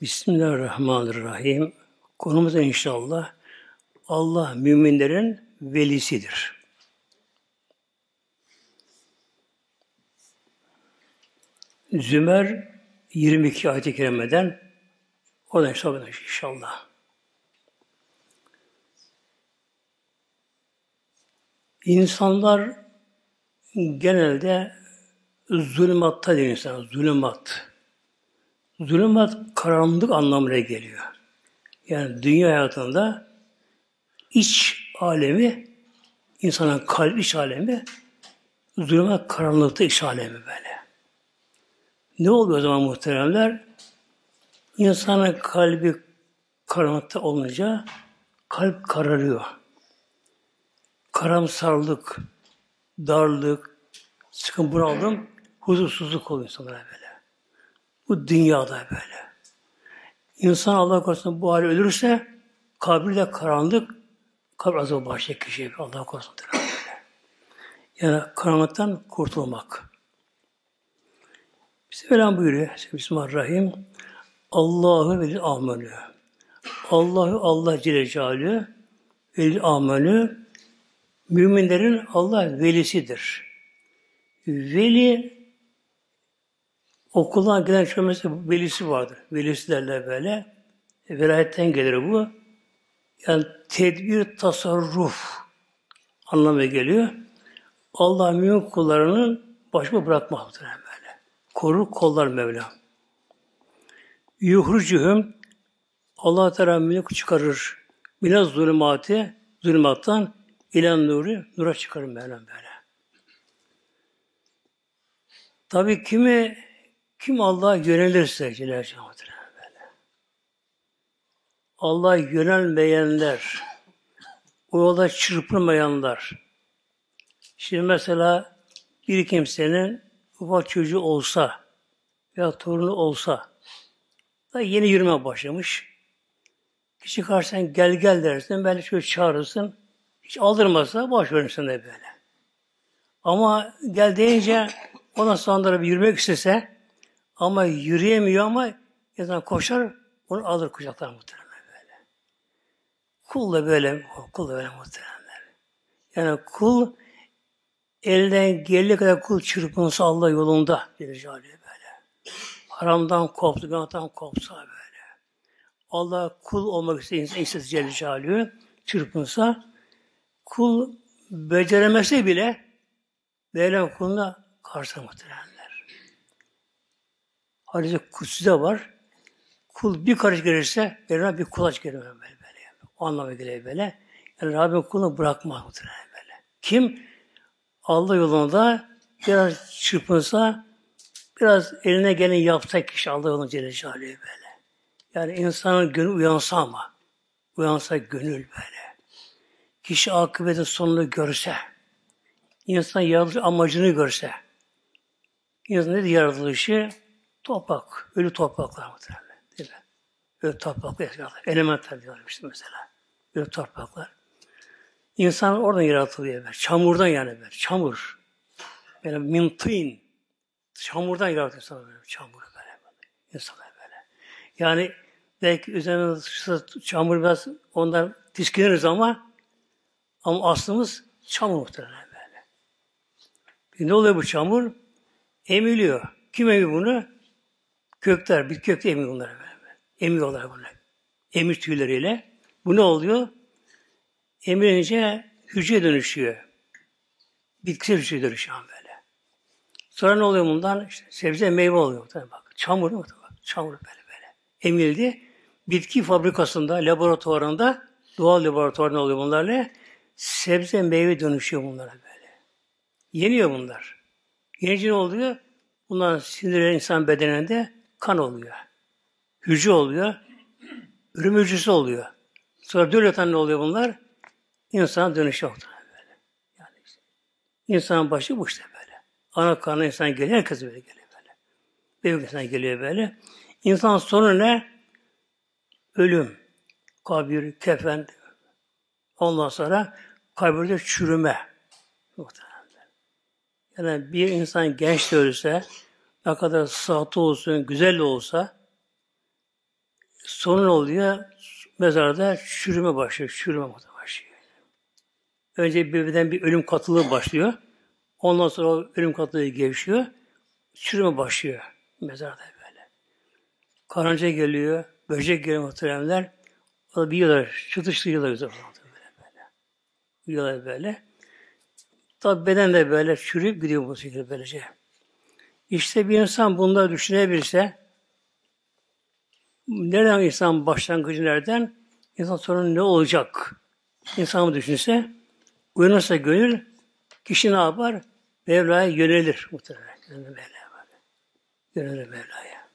Bismillahirrahmanirrahim. Konumuz da inşallah Allah müminlerin velisidir. Zümer 22 ayet-i kerimeden oradan inşallah. İnsanlar genelde zulümatta değil insan, zulümat. Zulümat karanlık anlamına geliyor. Yani dünya hayatında iç alemi, insanın kalp iç alemi, zulümat karanlıkta iç alemi böyle. Ne oluyor o zaman muhteremler? İnsanın kalbi karanlıkta olunca kalp kararıyor. Karamsarlık, darlık, sıkın bunaldım, huzursuzluk oluyor insanlara böyle. Bu dünyada böyle. İnsan Allah korusun bu hale ölürse kabirde karanlık, kabir azabı başlayacak kişiye Allah korusun. Yani karanlıktan kurtulmak. Bismillah buyuruyor. Bismillahirrahmanirrahim. Allahu velil amelü. Allahu Allah Celle Celaluhu velil amelü müminlerin Allah velisidir. Veli okuldan giden çocuğun velisi vardır. Velisi derler böyle. E, velayetten gelir bu. Yani tedbir, tasarruf anlamına geliyor. Allah mümin kullarının başıma bırakmaktır böyle. Korur kollar Mevla. Yuhrucuhum Allah Teala mülk çıkarır. Biraz zulümati, zulümattan ilan nuru, nura çıkarır Mevlam böyle. Tabi kimi kim Allah'a yönelirse Celle böyle. Allah'a yönelmeyenler, o yolda çırpınmayanlar. Şimdi mesela bir kimsenin ufak çocuğu olsa veya torunu olsa da yeni yürüme başlamış. Kişi karşısına gel gel dersin, belki şöyle çağırırsın. Hiç aldırmazsa boş verirsin de böyle. Ama gel deyince ondan sonra bir yürümek istese ama yürüyemiyor ama ya koşar onu alır kucaklar muhtemelen böyle. Kul da böyle, kul da böyle muhteremler. Yani kul elden geldiği kadar kul çırpınsa Allah yolunda bir böyle. Haramdan koptu, günahtan kopsa böyle. Allah kul olmak isteyen insan Celle Celaluhu çırpınsa kul beceremese bile Mevlam kuluna karşı muhtemelenler. Hadis-i Kutsi'de var. Kul bir karış gelirse Mevlam bir kulaç gelir böyle böyle. O anlamda geliyor böyle. Yani Rabbim kulunu bırakmaz muhtemelen böyle. Kim Allah yolunda biraz çırpınsa biraz eline gelen yapsa kişi Allah yolunda Celle böyle. Yani insanın gönlü uyansa ama uyansa gönül böyle. Kişi akıbetin sonunu görse, insan yaratılış amacını görse, insan nedir yaratılışı? Toprak, ölü topraklar muhtemelen. Değil mi? Ölü topraklar, elementler diyorlar işte mesela. Ölü topraklar. İnsan oradan yaratılıyor böyle. Çamurdan yani böyle. Çamur. Yani mintin. Çamurdan yaratıyor insan böyle. Çamur böyle. İnsanlar böyle. Yani belki üzerine çamur biraz ondan tiskiniriz ama ama aslımız çamur muhtemelen böyle. Ne oluyor bu çamur? Emiliyor. Kim emiyor bunu? Kökler, bir kökte emiyor bunları böyle. Emiyorlar bunu. Emir tüyleriyle. Bu ne oluyor? Emilince hücre dönüşüyor. Bitkisel hücre dönüşüyor böyle. Sonra ne oluyor bundan? İşte sebze meyve oluyor. Tabii bak. Çamur mu? Bak, çamur böyle böyle. Emildi. Bitki fabrikasında, laboratuvarında, doğal laboratuvarında oluyor bunlarla. Sebze meyve dönüşüyor bunlara böyle. Yeniyor bunlar. Yenince ne oluyor? Bunların sinirleri insan bedeninde kan oluyor. Hücre oluyor. Ürün hücresi oluyor. Sonra döleten ne oluyor bunlar? İnsan dönüşüyor. Böyle. Yani işte, insanın başı bu işte böyle. Ana karnına insan geliyor, herkes böyle geliyor böyle. Büyük insan geliyor böyle. İnsan sonu ne? Ölüm, kabir, kefen. Ondan sonra kabirde çürüme. Yani bir insan genç de ölse, ne kadar sıhhatli olsun, güzel olsa, Sonra oluyor? Mezarda çürüme başlıyor. Çürüme başlıyor. Önce birden bir ölüm katılığı başlıyor. Ondan sonra o ölüm katılığı gevşiyor. Çürüme başlıyor mezarda böyle. Karınca geliyor, böcek geliyor muhteremler. O da bir yıllar, çıtışlı yıllar böyle böyle. Yıllar böyle. Tabi beden de böyle çürüyüp gidiyor bu şekilde böylece. İşte bir insan bunları düşünebilirse nereden insan başlangıcı nereden? İnsan sonra ne olacak? İnsan düşünse uyanırsa gönül kişi ne yapar? Mevla'ya yönelir muhtemelen. Yönelir Mevla'ya. Yönelir Mevla'ya.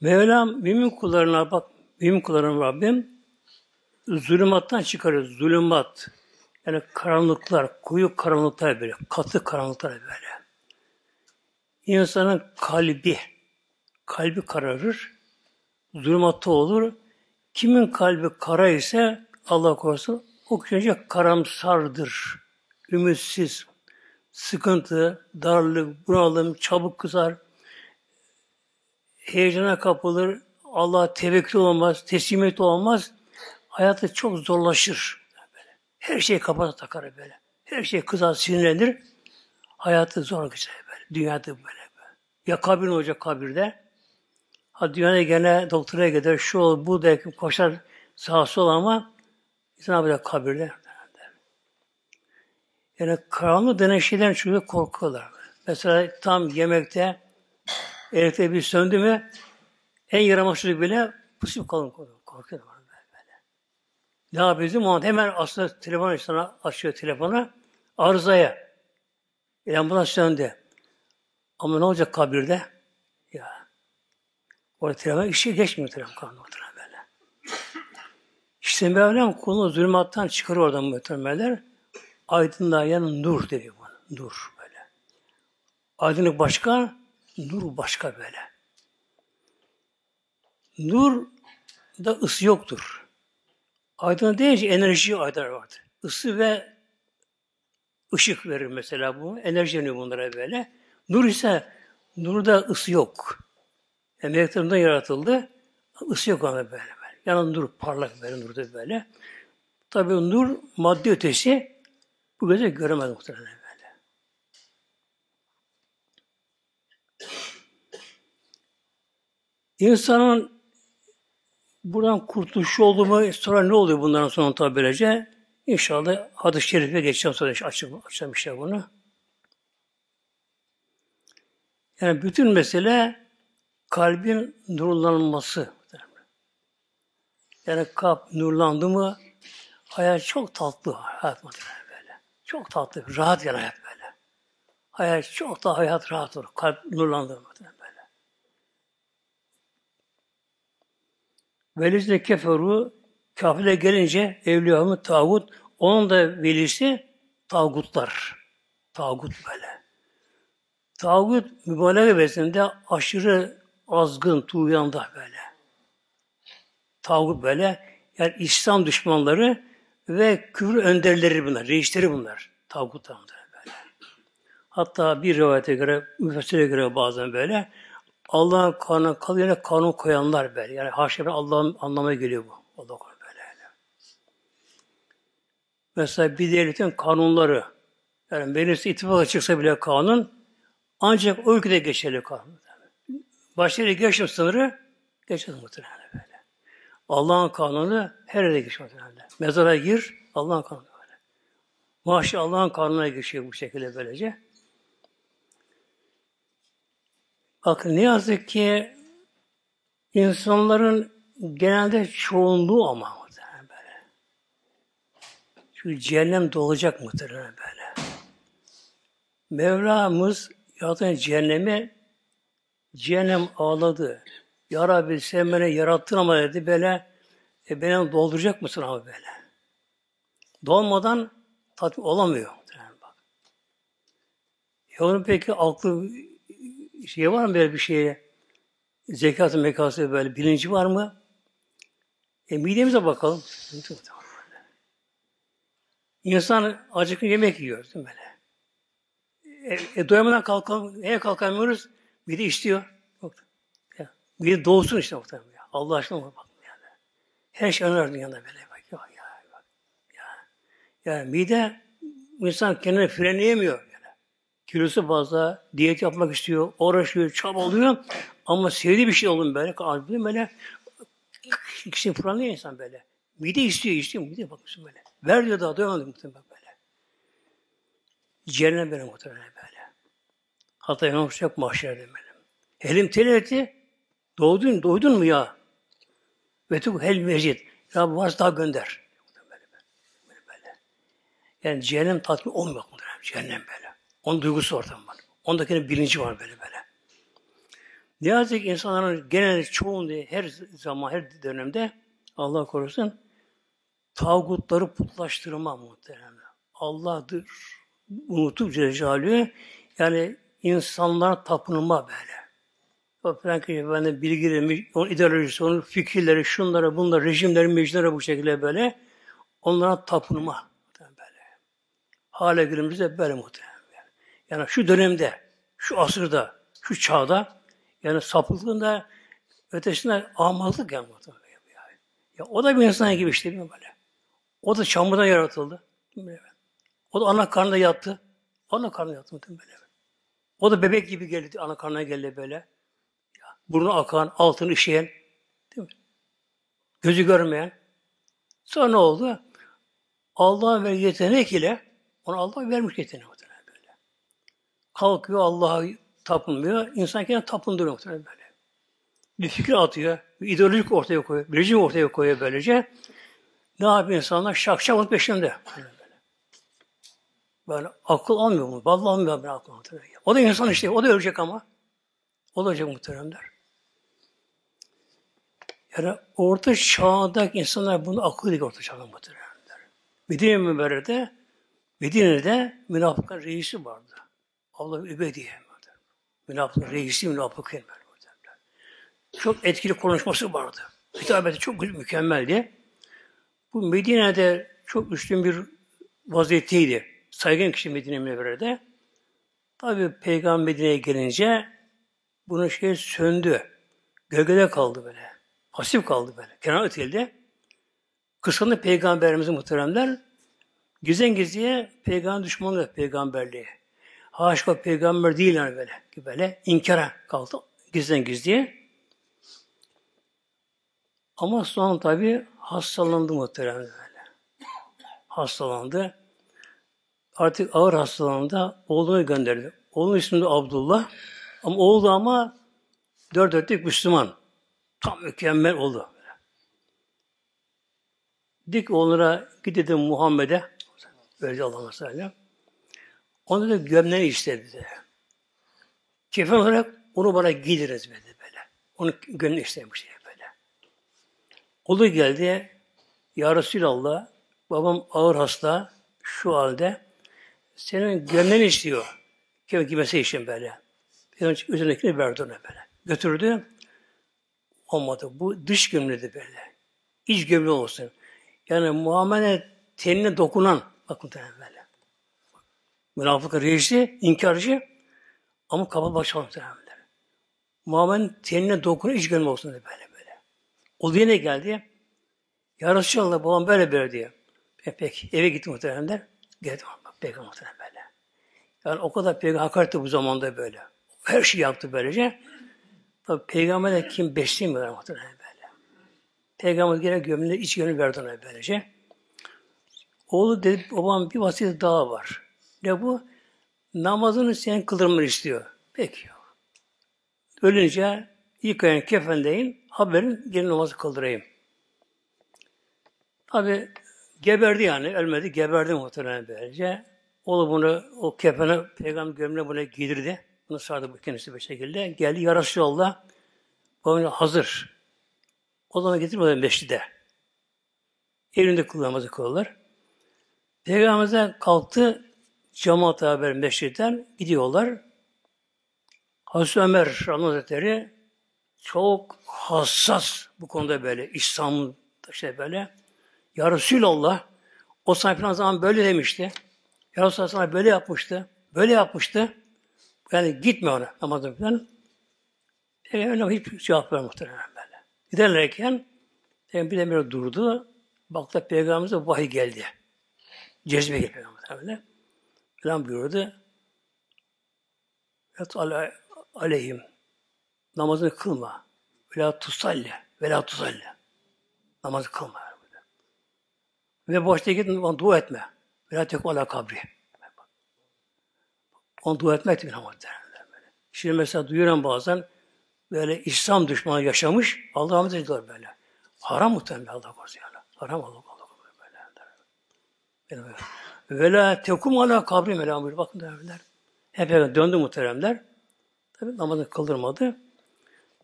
Mevlam mümin kullarına bak, mümin kullarına Rabbim zulümattan çıkarıyor. Zulümat. Yani karanlıklar, koyu karanlıklar böyle, katı karanlıklar böyle. İnsanın kalbi, kalbi kararır, zulümatta olur. Kimin kalbi kara ise Allah korusun o kişi karamsardır, ümitsiz, sıkıntı, darlık, bunalım, çabuk kızar, heyecana kapılır, Allah tevekkül olmaz, teslimiyet olmaz, hayatı çok zorlaşır. Böyle. Her şey kafasına takar böyle. Her şey kızar, sinirlenir. Hayatı zor geçer. Dünyada böyle. Ya kabir olacak kabirde. Ha dünyada gene doktora gider, şu ol, bu da koşar sağa sola ama ne yapacak kabirde? Yani karanlık denen şeyden çünkü korkuyorlar. Mesela tam yemekte elektrik bir söndü mü en yaramazlık bile pusup kalın korkuyor. Böyle. Ne yapıyoruz? O hemen aslında telefon sana açıyor telefonu arızaya. Yani buna söndü. Ama ne olacak kabirde? Ya. Orada telefon işi geçmiyor telefon karanlık böyle. İşte Mevlam kulunu zulümattan çıkarıyor oradan muhtemelenler. Aydınlayan nur dedi bana. Nur böyle. Aydınlık başka, nur başka böyle. Nur da ısı yoktur. Aydınlık deyince enerji aydınlar vardır. Isı ve ışık verir mesela bu. Enerji deniyor bunlara böyle. Nur ise nurda ısı yok. Yani meleklerimden yaratıldı. Isı yok ona böyle. böyle. Yani nur parlak böyle nur böyle. Tabi nur madde ötesi bu göze göremez muhtemelen böyle. İnsanın buradan kurtuluşu oldu mu sonra ne oluyor bundan sonra tabi böylece? İnşallah hadis-i şerife geçeceğim sonra açacağım, açacağım işte bunu. Yani bütün mesele kalbin nurlanması. Yani kalp nurlandı mı hayat çok tatlı hayat böyle. Çok tatlı, rahat yani hayat böyle. Hayat çok da hayat rahat olur. Kalp nurlandı böyle. Velizle keferu kafile gelince evliyamı tağut onun da velisi tağutlar. Tağut böyle. Tağut mübalağa vezinde aşırı azgın, tuğyanda böyle. Tağut böyle. Yani İslam düşmanları ve küfür önderleri bunlar, reisleri bunlar. Tağut böyle. Hatta bir rivayete göre, müfessire göre bazen böyle Allah'ın kanunu kalıyor kanun koyanlar böyle. Yani haşa Allah'ın anlamına geliyor bu. Allah böyle. Mesela bir devletin kanunları yani mecliste ittifaka çıksa bile kanun ancak o ülkede geçerli kanun. Başka yere geçim sınırı geçmez muhtemelen böyle. Allah'ın kanunu her yere geçiyor muhtemelen. Mezara gir, Allah'ın kanunu böyle. Maaşı Allah'ın kanununa geçiyor bu şekilde böylece. Bakın ne yazık ki insanların genelde çoğunluğu ama muhtemelen böyle. Çünkü cehennem dolacak muhtemelen böyle. Mevlamız yaratan cehennemi cehennem ağladı. Ya Rabbi sen beni yarattın ama dedi böyle e, beni dolduracak mısın ama böyle. Dolmadan tatmin olamıyor. Bak. Ya onun peki aklı şey var mı böyle bir şeye? Zekatı mekası böyle bilinci var mı? E midemize bakalım. İnsan acıkın yemek yiyor değil mi böyle? E, e doyamadan kalkalım, neye kalkamıyoruz? Bir de istiyor. Ya, Bir doğsun işte muhtemelen. Ya. Allah aşkına bak. Yani. Her şey öner dünyada böyle. Bak. Ya, ya, bak. ya. Yani mide insan kendini frenleyemiyor. Yani. Kilosu fazla, diyet yapmak istiyor, uğraşıyor, çabalıyor. Ama sevdiği bir şey olun böyle. Kalbinde böyle kişinin frenliyor insan böyle. Mide istiyor, istiyor. Mide bakmışsın böyle. Ver diyor daha doyamadı muhtemelen böyle. Cehennem böyle muhtemelen böyle. Hatta yanılmışacak mahşerde benim. Helim teleti doğdun, doydun mu ya? Ve tu hel mecid. Ya varsa daha gönder. Böyle, böyle, böyle. Yani cehennem tatmin olmuyor muhtemelen. Cehennem böyle. Onun duygusu ortam var. Ondakinin bilinci var böyle böyle. Ne yazık ki insanların genel çoğunda her zaman, her dönemde Allah korusun tağutları putlaştırma muhtemelen. Allah'dır. Unutup Celle yani insanlara tapınma böyle. O Franklin efendim bilgileri, onun ideolojisi, onun fikirleri, şunlara, bunlara, rejimleri, meclisleri bu şekilde böyle onlara tapınma böyle. Hale günümüzde böyle muhtemelen. Yani şu dönemde, şu asırda, şu çağda yani sapıklığında ötesine amazlık yani muhtemelen. Ya o da bir insan gibi işte mi böyle? O da çamurdan yaratıldı. O da ana karnında yattı. Ana karnında yattı muhtemelen. O da bebek gibi geldi, ana karnına geldi böyle. Burnu akan, altını işeyen, değil mi? Gözü görmeyen. Sonra ne oldu? Allah'a ver yetenek ile ona Allah vermiş yetenek muhtemelen böyle. Kalkıyor Allah'a tapınmıyor. İnsan kendine tapındırıyor muhtemelen böyle. Bir fikir atıyor, bir ideolojik ortaya koyuyor, bir rejim ortaya koyuyor böylece. Ne yapıyor insanlar? Şak şak onun peşinde. Böyle, böyle. akıl almıyor mu? Vallahi almıyor ben akıl muhtemelen. O da insan işte, o da ölecek ama. O da ölecek muhteremler. Yani orta çağdaki insanlar bunu akıl değil orta çağda muhteremler. Medine Müberre'de Medine'de münafıkın reisi vardı. Allah Übeydiye. Münafıkın reisi münafıkın Çok etkili konuşması vardı. Hitabeti çok mükemmeldi. Bu Medine'de çok üstün bir vaziyetteydi. Saygın kişi Medine Münevvere'de. Tabi Peygamber Medine'ye gelince bunun şey söndü. Gölgede kaldı böyle. Pasif kaldı böyle. Kenar ötelde. Kıskandı Peygamberimizi muhteremler. Gizlen gizliye peygamber düşmanı peygamberliği. Haşka peygamber değil yani böyle. Böyle inkara kaldı. Gizlen gizliye. Ama sonra tabi hastalandı muhteremler. Hastalandı. Artık ağır hastalığında oğlunu gönderdi. Oğlunun ismi de Abdullah. Ama oğlu ama dört dörtlük Müslüman. Tam mükemmel oldu. Dik onlara git dedim Muhammed'e böyle Allah'a sellem. Onu da gömleği istedi. Kefen olarak onu bana giydiriz dedi böyle. Onu gömleği istemiş diye böyle. Olu geldi. Ya Resulallah babam ağır hasta şu halde senin gömleğini istiyor. Kefen giymesi için böyle. Peygamber üzerindekini verdi ona böyle. Götürdü. Olmadı. Bu dış gömleği böyle. İç gömleği olsun. Yani Muhammed'e tenine dokunan bakın böyle. Münafık reisi, inkarcı ama kafa başarılı muhtemelen. Muhammed'in tenine dokunan iç gömleği olsun böyle böyle. O ne geldi? Ya Resulallah babam böyle böyle diyor. E, peki eve gitti muhtemelen. Geldi Peygamber muhtemelen böyle. Yani o kadar peygamber hakaretti bu zamanda böyle. Her şeyi yaptı böylece. Tabi peygamber kim beslemiyorlar muhtemelen böyle. Peygamber gene gömüne iç gönül verdi ona böylece. Oğlu dedi, babam bir vasiyet daha var. Ne bu? Namazını senin kıldırmanı istiyor. Peki. Ölünce yıkayan kefendeyin, haberin gelin namazı kıldırayım. Tabi geberdi yani, ölmedi, geberdi muhtemelen böylece. Oğlu bunu, o kefene, peygamber gömleği buna giydirdi. Bunu sardı bu kendisi bir şekilde. Geldi ya Resulallah. Babam hazır. O zaman getirmeden meşride. Evinde kullanmazı kılırlar. Peygamberimize kalktı. Cemaat haber meşritten gidiyorlar. Hazreti Ömer Hazretleri çok hassas bu konuda böyle. İslam'ın işte böyle. Ya Resulallah o sayfanın zaman böyle demişti. Ya Resulallah böyle yapmıştı. Böyle yapmıştı. Yani gitme ona namazı falan. Peygamber hiç cevap vermedi muhtemelen böyle. Giderlerken Peygamber birdenbire durdu. Baktı Peygamberimize vahiy geldi. Cezbe geldi Peygamber. Falan buyurdu. Et aleyhim. Namazını kılma. Vela tusalli. Vela tusalli. Namazı kılma. Ve boşta git dua etme. Vela tek ala kabri. Onu dua etmek namaz böyle. Şimdi mesela duyuyorum bazen böyle İslam düşmanı yaşamış. Allah rahmet ediyor böyle. Haram muhtemelen Allah korusun yani. Haram Allah Allah böyle. böyle. Ve la tekum ala kabri melamır. Bakın derler. Hep döndü muhteremler. Tabi namazını kıldırmadı.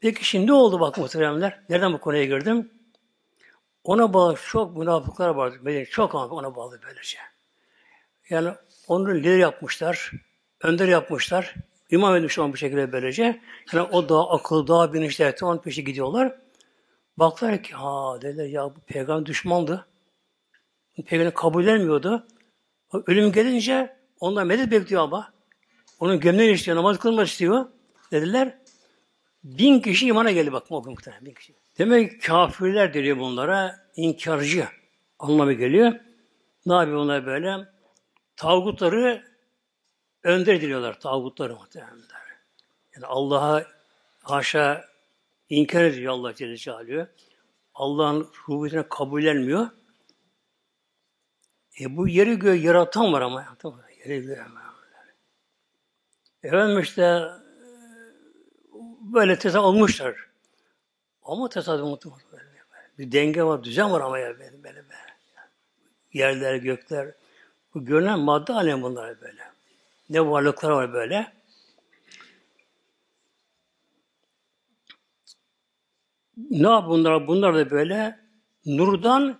Peki şimdi ne oldu bak muhteremler? Nereden bu konuya girdim? Ona bağlı çok münafıklar vardı. Çok ona bağlı böylece. Yani onu lider yapmışlar, önder yapmışlar, imam etmiş olan bu şekilde böylece. Yani o da akıl, daha bilinçli, onun peşi gidiyorlar. Baklar ki, ha dediler ya bu peygamber düşmandı. Peygamber kabul etmiyordu. Ölüm gelince ondan medet bekliyor ama. Onun gömleğini istiyor, namaz kılmak istiyor. Dediler. Bin kişi imana geldi bak o gün bin kişi. Demek ki kafirler deniyor bunlara, inkarcı anlamı geliyor. Ne yapıyor bunlar böyle? Tağutları önder ediliyorlar, tağutları muhtemelen. Yani Allah'a haşa inkar ediyor Allah Celle Celaluhu. Allah'ın rububiyetine kabullenmiyor. E bu yeri göğü yaratan var ama. Yeri göğü Efendim işte böyle tesadüf olmuşlar. Ama tesadüf mutlaka bir denge var, düzen var ama ya böyle böyle. Yerler, gökler. Bu görünen madde alem bunlar böyle. Ne varlıklar var böyle. Ne yap bunlar? Bunlar da böyle nurdan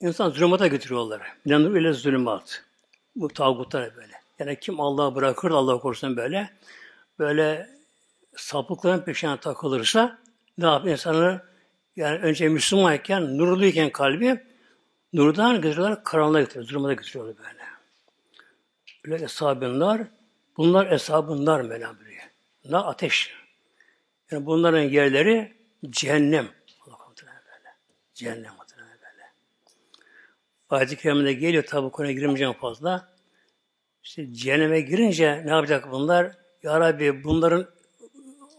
insan zulümata getiriyorlar. Ne nur ile zulümat. Bu tağutlar böyle. Yani kim Allah'ı bırakır, Allah korusun böyle. Böyle sapıkların peşine takılırsa ne yapıyor insanı? Yani önce Müslümanken, nurluyken kalbi nurdan götürüyorlar, karanlığa götürüyorlar, zulmata götürüyorlar böyle. Böyle eshabınlar, bunlar eshabınlar Mevlam buyuruyor. Bunlar ateş. Yani bunların yerleri cehennem. Allah böyle. Cehennem böyle. Ayet-i Kerime'de geliyor tabi konuya girmeyeceğim fazla. İşte cehenneme girince ne yapacak bunlar? Ya Rabbi bunların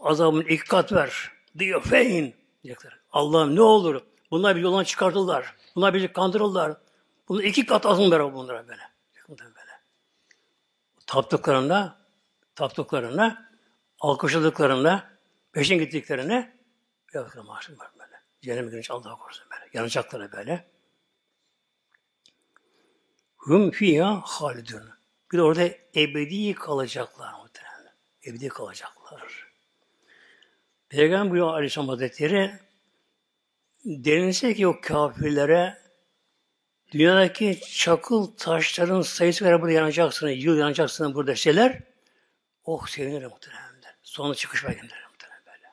azabını iki kat ver. Diyor fein diyecekler. Allah'ım ne olur. Bunlar bir yoldan çıkartırlar. Bunlar bizi kandırırlar. Bunu iki kat azın ver bunlara böyle. Taptıklarına, taptıklarına, alkışladıklarına, peşin gittiklerine yaptıkları mahşer var böyle. Cehenneme girince Allah'a korusun böyle. Yanacaklara böyle. Hum fiyâ halidun. Bir de orada ebedi kalacaklar muhtemelen. Ebedi kalacaklar. Peygamber Aleyhisselam Hazretleri denilse ki o kafirlere dünyadaki çakıl taşların sayısı kadar burada yanacaksınız, yıl yanacaksınız burada şeyler oh sevinirim muhtemelen. Sonra çıkış beklenir muhtemelen böyle.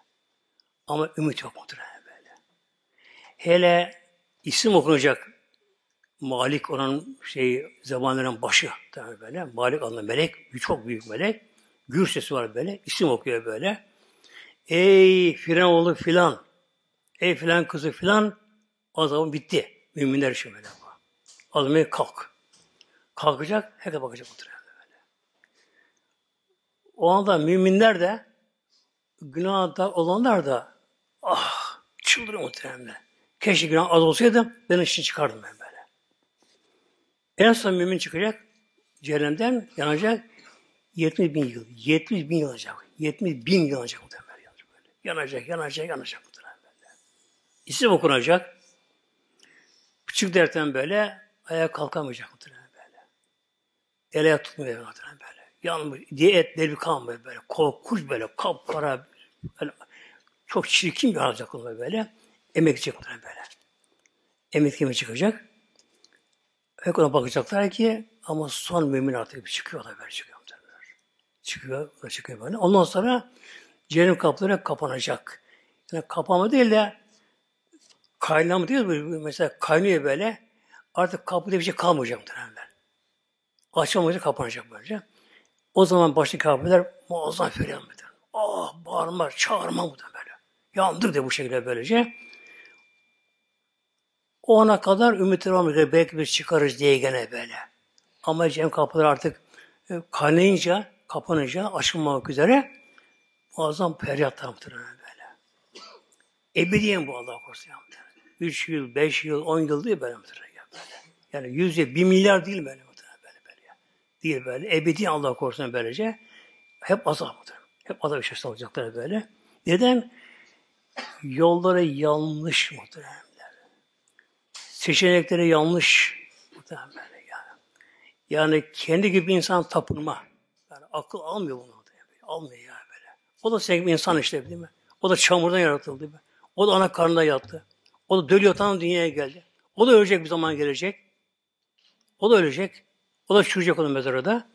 Ama ümit yok muhtemelen böyle. Hele isim okunacak Malik onun şey zamanların başı tabii böyle. Malik adlı melek, çok büyük melek. Gür sesi var böyle. isim okuyor böyle. Ey filan oğlu filan. Ey filan kızı filan. O zaman bitti. Müminler için böyle. Azmeye kalk. Kalkacak, herkes bakacak muhtemelen böyle. O anda müminler de günahda olanlar da ah çıldırıyor muhtemelen. Keşke günah az olsaydı ben işini çıkardım ben böyle. En son mümin çıkacak cehennemden yanacak 70 bin yıl. 70 bin yıl yanacak. 70 bin yıl yanacak muhtemelen. Böyle. Yanacak, yanacak, yanacak muhtemelen. İsim okunacak. Küçük dertten böyle ayağa kalkamayacak muhtemelen böyle. El ayak tutmuyor muhtemelen böyle. Yanmış diye etleri bir kalmıyor böyle. Korkunç böyle kapkara böyle, çok çirkin bir olacak böyle. Emek çıkacak muhtemelen böyle. Emek kemiği çıkacak. Hep ona bakacaklar ki ama son mümin artık çıkıyor da böyle çıkıyor. Çıkıyor, çıkıyor böyle. Ondan sonra cehennem kapıları kapanacak. Yani kapama değil de kaynama değil? Mesela kaynıyor böyle. Artık kapıda bir şey kalmayacak muhtemelen. Açamayacak, kapanacak böylece. O zaman baştaki kapılar muazzam feryat eder. Ah, bağırma, çağırma bu da böyle. Yandık de bu şekilde böylece. O ana kadar ümitler olmuyor. Belki biz çıkarız diye gene böyle. Ama cem kapıları artık e, kaynayınca, kapanınca açılmamak üzere muazzam feryatlar muhtemelen böyle. Ebediyen bu Allah korusun. Üç yıl, beş yıl, on yıl değil böyle muhtemelen. Böyle. Yani yüzde, bir milyar değil böyle muhtemelen böyle. böyle. Değil böyle. Ebediyen Allah korusun böylece. Hep azap muhtemelen. Hep azap içerisinde olacaklar böyle. Neden? Yolları yanlış muhtemelen. Seçenekleri yanlış muhtemelen yani. Yani kendi gibi insan tapınma. Yani akıl almıyor bunu. Almıyor yani böyle. O da senin insan işte değil mi? O da çamurdan yaratıldı? O da ana karnında yattı. O da dölü yatan dünyaya geldi. O da ölecek bir zaman gelecek. O da ölecek. O da çürüyecek onun mezarada.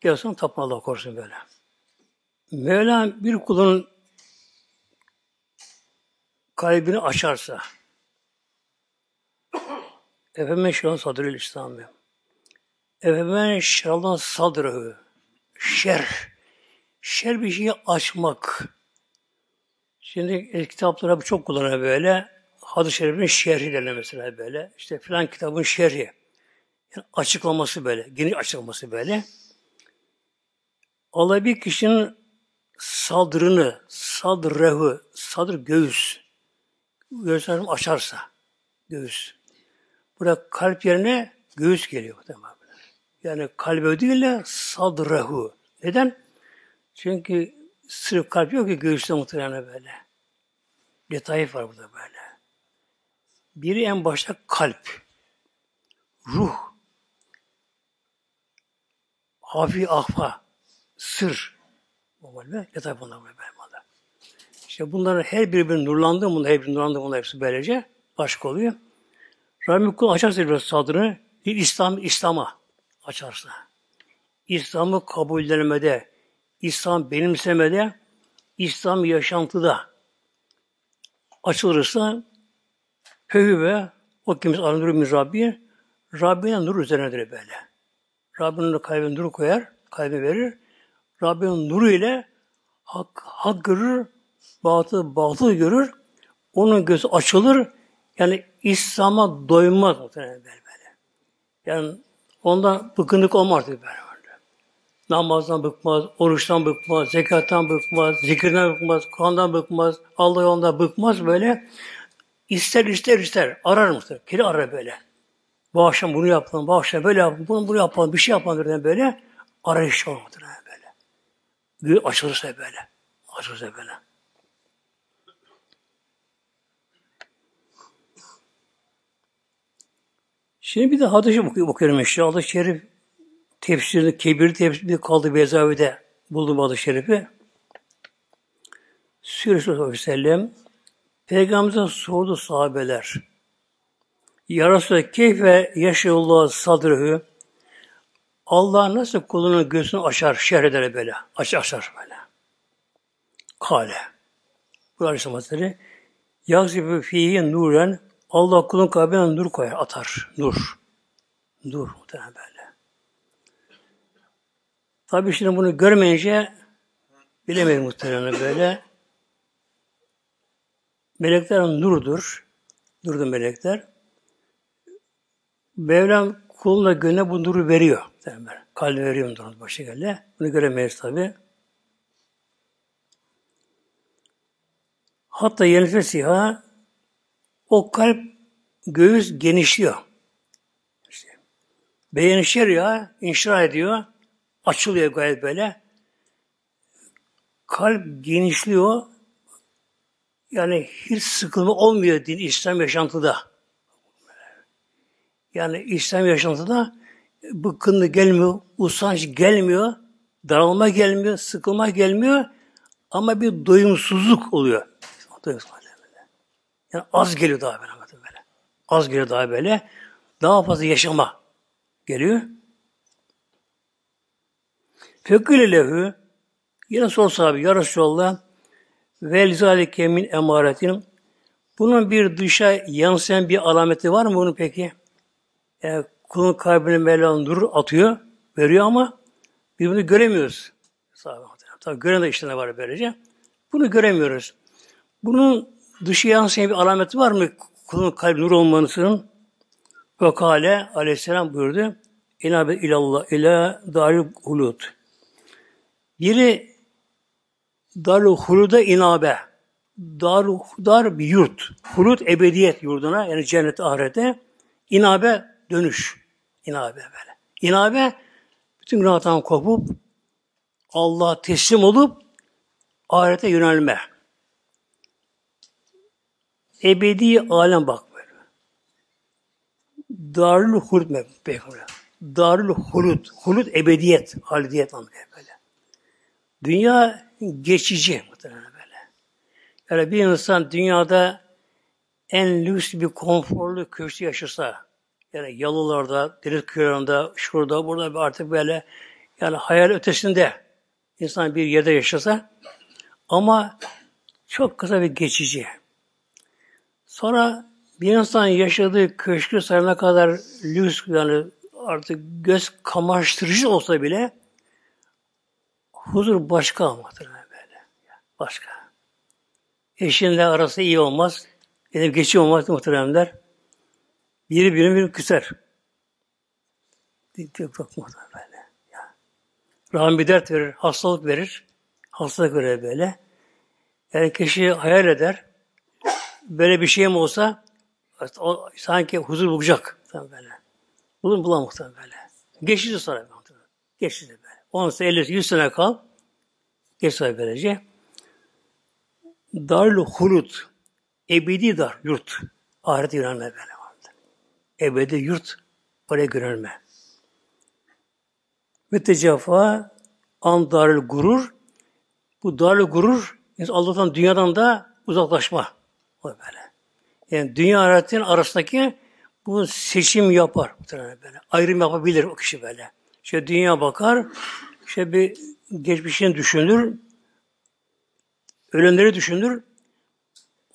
Gelsin tapma Allah korusun böyle. Mevla bir kulun kalbini açarsa Efendim şu an sadrül İslam'ı. Efendim şeraldan sadrı. Şer. Şer bir şeyi açmak. Şimdi kitaplara çok kullanıyor böyle. Hadis-i Şerif'in şerhi mesela böyle. İşte filan kitabın şerhi. Yani açıklaması böyle. Geniş açıklaması böyle. Allah bir kişinin sadrını, sadrehu, sadır göğüs, göğüslerini açarsa, göğüs. Burada kalp yerine göğüs geliyor. Yani kalbe değil de sadrehu. Neden? Çünkü sırf kalp yok ki göğüste muhtemelen böyle. Detayı var burada böyle. Biri en başta kalp, ruh, hafi ahfa, sır. Böyle detay bunlar böyle. İşte bunların her biri bir nurlandı, bunlar her biri nurlandı, bunlar hepsi böylece başka oluyor. Rabbim kul açarsa biraz sadrını, bir İslam, İslam'a açarsa. İslam'ı kabullenmede, İslam benimsemede, İslam yaşantıda açılırsa hövü ve o kimse arındırır min Rabbi, Rabbine nur üzerinedir böyle. Rabbinin kalbine nur koyar, kalbi verir. Rabbinin nuru ile hak, hak görür, batıl batıl görür. Onun gözü açılır. Yani İslam'a doymaz muhtemelen böyle. Yani ondan bıkınlık olmaz böyle. Namazdan bıkmaz, oruçtan bıkmaz, zekattan bıkmaz, zikirden bıkmaz, Kur'an'dan bıkmaz, Allah yolunda bıkmaz böyle. İster ister ister arar mısın? Kiri arar böyle. Bu akşam bunu yapalım, bu akşam böyle yapalım, bunu, bunu yapalım, bir şey yapalım böyle. Arayış olmadır böyle. Gül açılırsa böyle. Açılırsa böyle. Şimdi bir de hadisi okuyorum işte. Hadis-i Şerif tefsirinde, kebir tefsirinde kaldı Bezavi'de buldum hadis-i Şerif'i. Süresi Aleyhisselam Peygamberimize sordu sahabeler. Ya Resulallah keyfe yaşayullah sadrıhü Allah nasıl kulunun gözünü açar, şerh eder böyle. Aç açar böyle. Kale. Bu Aleyhisselam Hazretleri Yazıbı fihi nuren Allah kulun kalbine nur koyar, atar. Nur. Nur muhtemelen böyle. Tabi şimdi bunu görmeyince bilemeyiz muhtemelen böyle. Melekler nurdur. Nurdur melekler. Mevlam kuluna gönle bu nuru veriyor. Muhtemelen. Kalbi veriyor nuru başı geldi. Bunu göremeyiz tabi. Hatta yenifes siha o kalp göğüs genişliyor. İşte, beğenişer ya, inşa ediyor. Açılıyor gayet böyle. Kalp genişliyor. Yani hiç sıkılma olmuyor din İslam yaşantıda. Yani İslam yaşantıda bıkkınlık gelmiyor, usanç gelmiyor, daralma gelmiyor, sıkılma gelmiyor ama bir doyumsuzluk oluyor. Yani az geliyor daha böyle. böyle. Az geliyor daha böyle. Daha fazla yaşama geliyor. Fekül lehu yine sor sahibi ya Resulallah ve zalike min emaretin bunun bir dışa yansıyan bir alameti var mı bunun peki? Yani kulun kalbine Mevla'nın nur atıyor, veriyor ama biz bunu göremiyoruz. Tabi gören de işte ne var böylece. Bunu göremiyoruz. Bunun dışı yansıyan bir alameti var mı? Kulun kalbi nur olmanısının. Ve kale aleyhisselam buyurdu. İnabe ilallah ila darül hulud. Biri darül huluda inabe. Dar, dar bir yurt. Hulud ebediyet yurduna yani cennet ahirete. İnabe dönüş. İnabe böyle. İnabe bütün günahtan kopup Allah'a teslim olup ahirete yönelme. Ebedi alem bak böyle. Darül hulud peygamber. Darül hulud. Hulud ebediyet, halidiyet anlamıyor böyle. Dünya geçici muhtemelen böyle. Yani bir insan dünyada en lüks bir konforlu köşkte yaşasa, yani yalılarda, deniz kıyılarında, şurada, burada artık böyle yani hayal ötesinde insan bir yerde yaşasa ama çok kısa bir geçici. Sonra bir insan yaşadığı köşkü sayına kadar lüks yani artık göz kamaştırıcı olsa bile huzur başka olmaktır böyle. Başka. Eşinle arası iyi olmaz. Yani geçiyor olmaz muhteremler. Biri birini bir küser. Yok muhtemelen böyle. Ya. Rahmi dert verir, hastalık verir. Hastalık verir böyle. Yani kişi hayal eder. Böyle bir şey mi olsa o sanki huzur bulacak. Böyle. Bulun bulan muhtemelen böyle. Geçici sonra muhtemelen. Geçici böyle. 10 sene, 50 100 sene kal. Geç sonra böylece. Darül hulut. Ebedi dar, yurt. Ahirete yönelme böyle. Ebedi yurt. Oraya yönelme. Mütecafa an darül gurur. Bu darül gurur Allah'tan dünyadan da uzaklaşma. O böyle. Yani dünya ahiretin arasındaki bu seçim yapar. Böyle. Ayrım yapabilir o kişi böyle. İşte dünya bakar, işte bir geçmişini düşünür, ölenleri düşünür,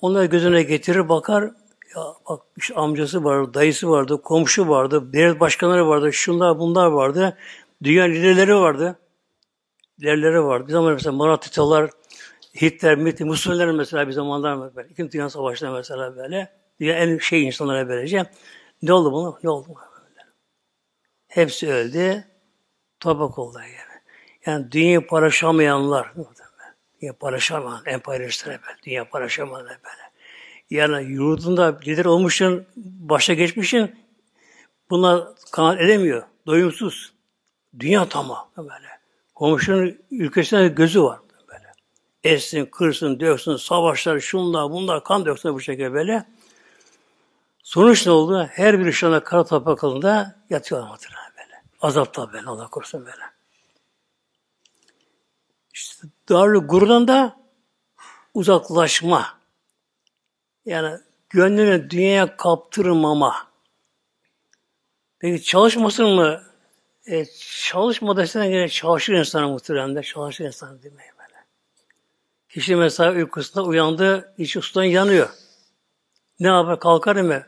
onları gözüne getirir, bakar, ya bak işte amcası vardı, dayısı vardı, komşu vardı, devlet başkanları vardı, şunlar bunlar vardı, dünya liderleri vardı, liderleri vardı. Bir zaman mesela Maratitalar, Hitler, Mitler, Musulmanlar mesela bir zamanlar mesela, İkinci Dünya Savaşı'nda mesela böyle, dünya en şey insanlara böylece. Ne oldu bunu? Ne oldu? Böyle. Hepsi öldü, toprak oldu yani. Yani dünya paylaşamayanlar, dünya paylaşamayan, emperyalistler böyle, dünya paylaşamayanlar böyle. Yani yurdunda lider olmuşsun, başa geçmişsin, bunlar kanat edemiyor, doyumsuz. Dünya tamam böyle. Komşunun ülkesinde gözü var böyle. Essin, kırsın, döksün, savaşlar, şunlar, bunlar, kan döksün bu şekilde böyle. Sonuç ne oldu? Her bir anda kara toprak altında yatıyorlar muhtemelen böyle. Azapta böyle, Allah korusun böyle. İşte darlı gururdan da uzaklaşma. Yani gönlünü dünyaya kaptırmama. Peki çalışmasın mı? E, çalışma desene gene çalışır insana muhtemelen de. Çalışır insan mi? Böyle. Kişi mesela uykusunda uyandı, içi sudan yanıyor. Ne yapar? Kalkar mı?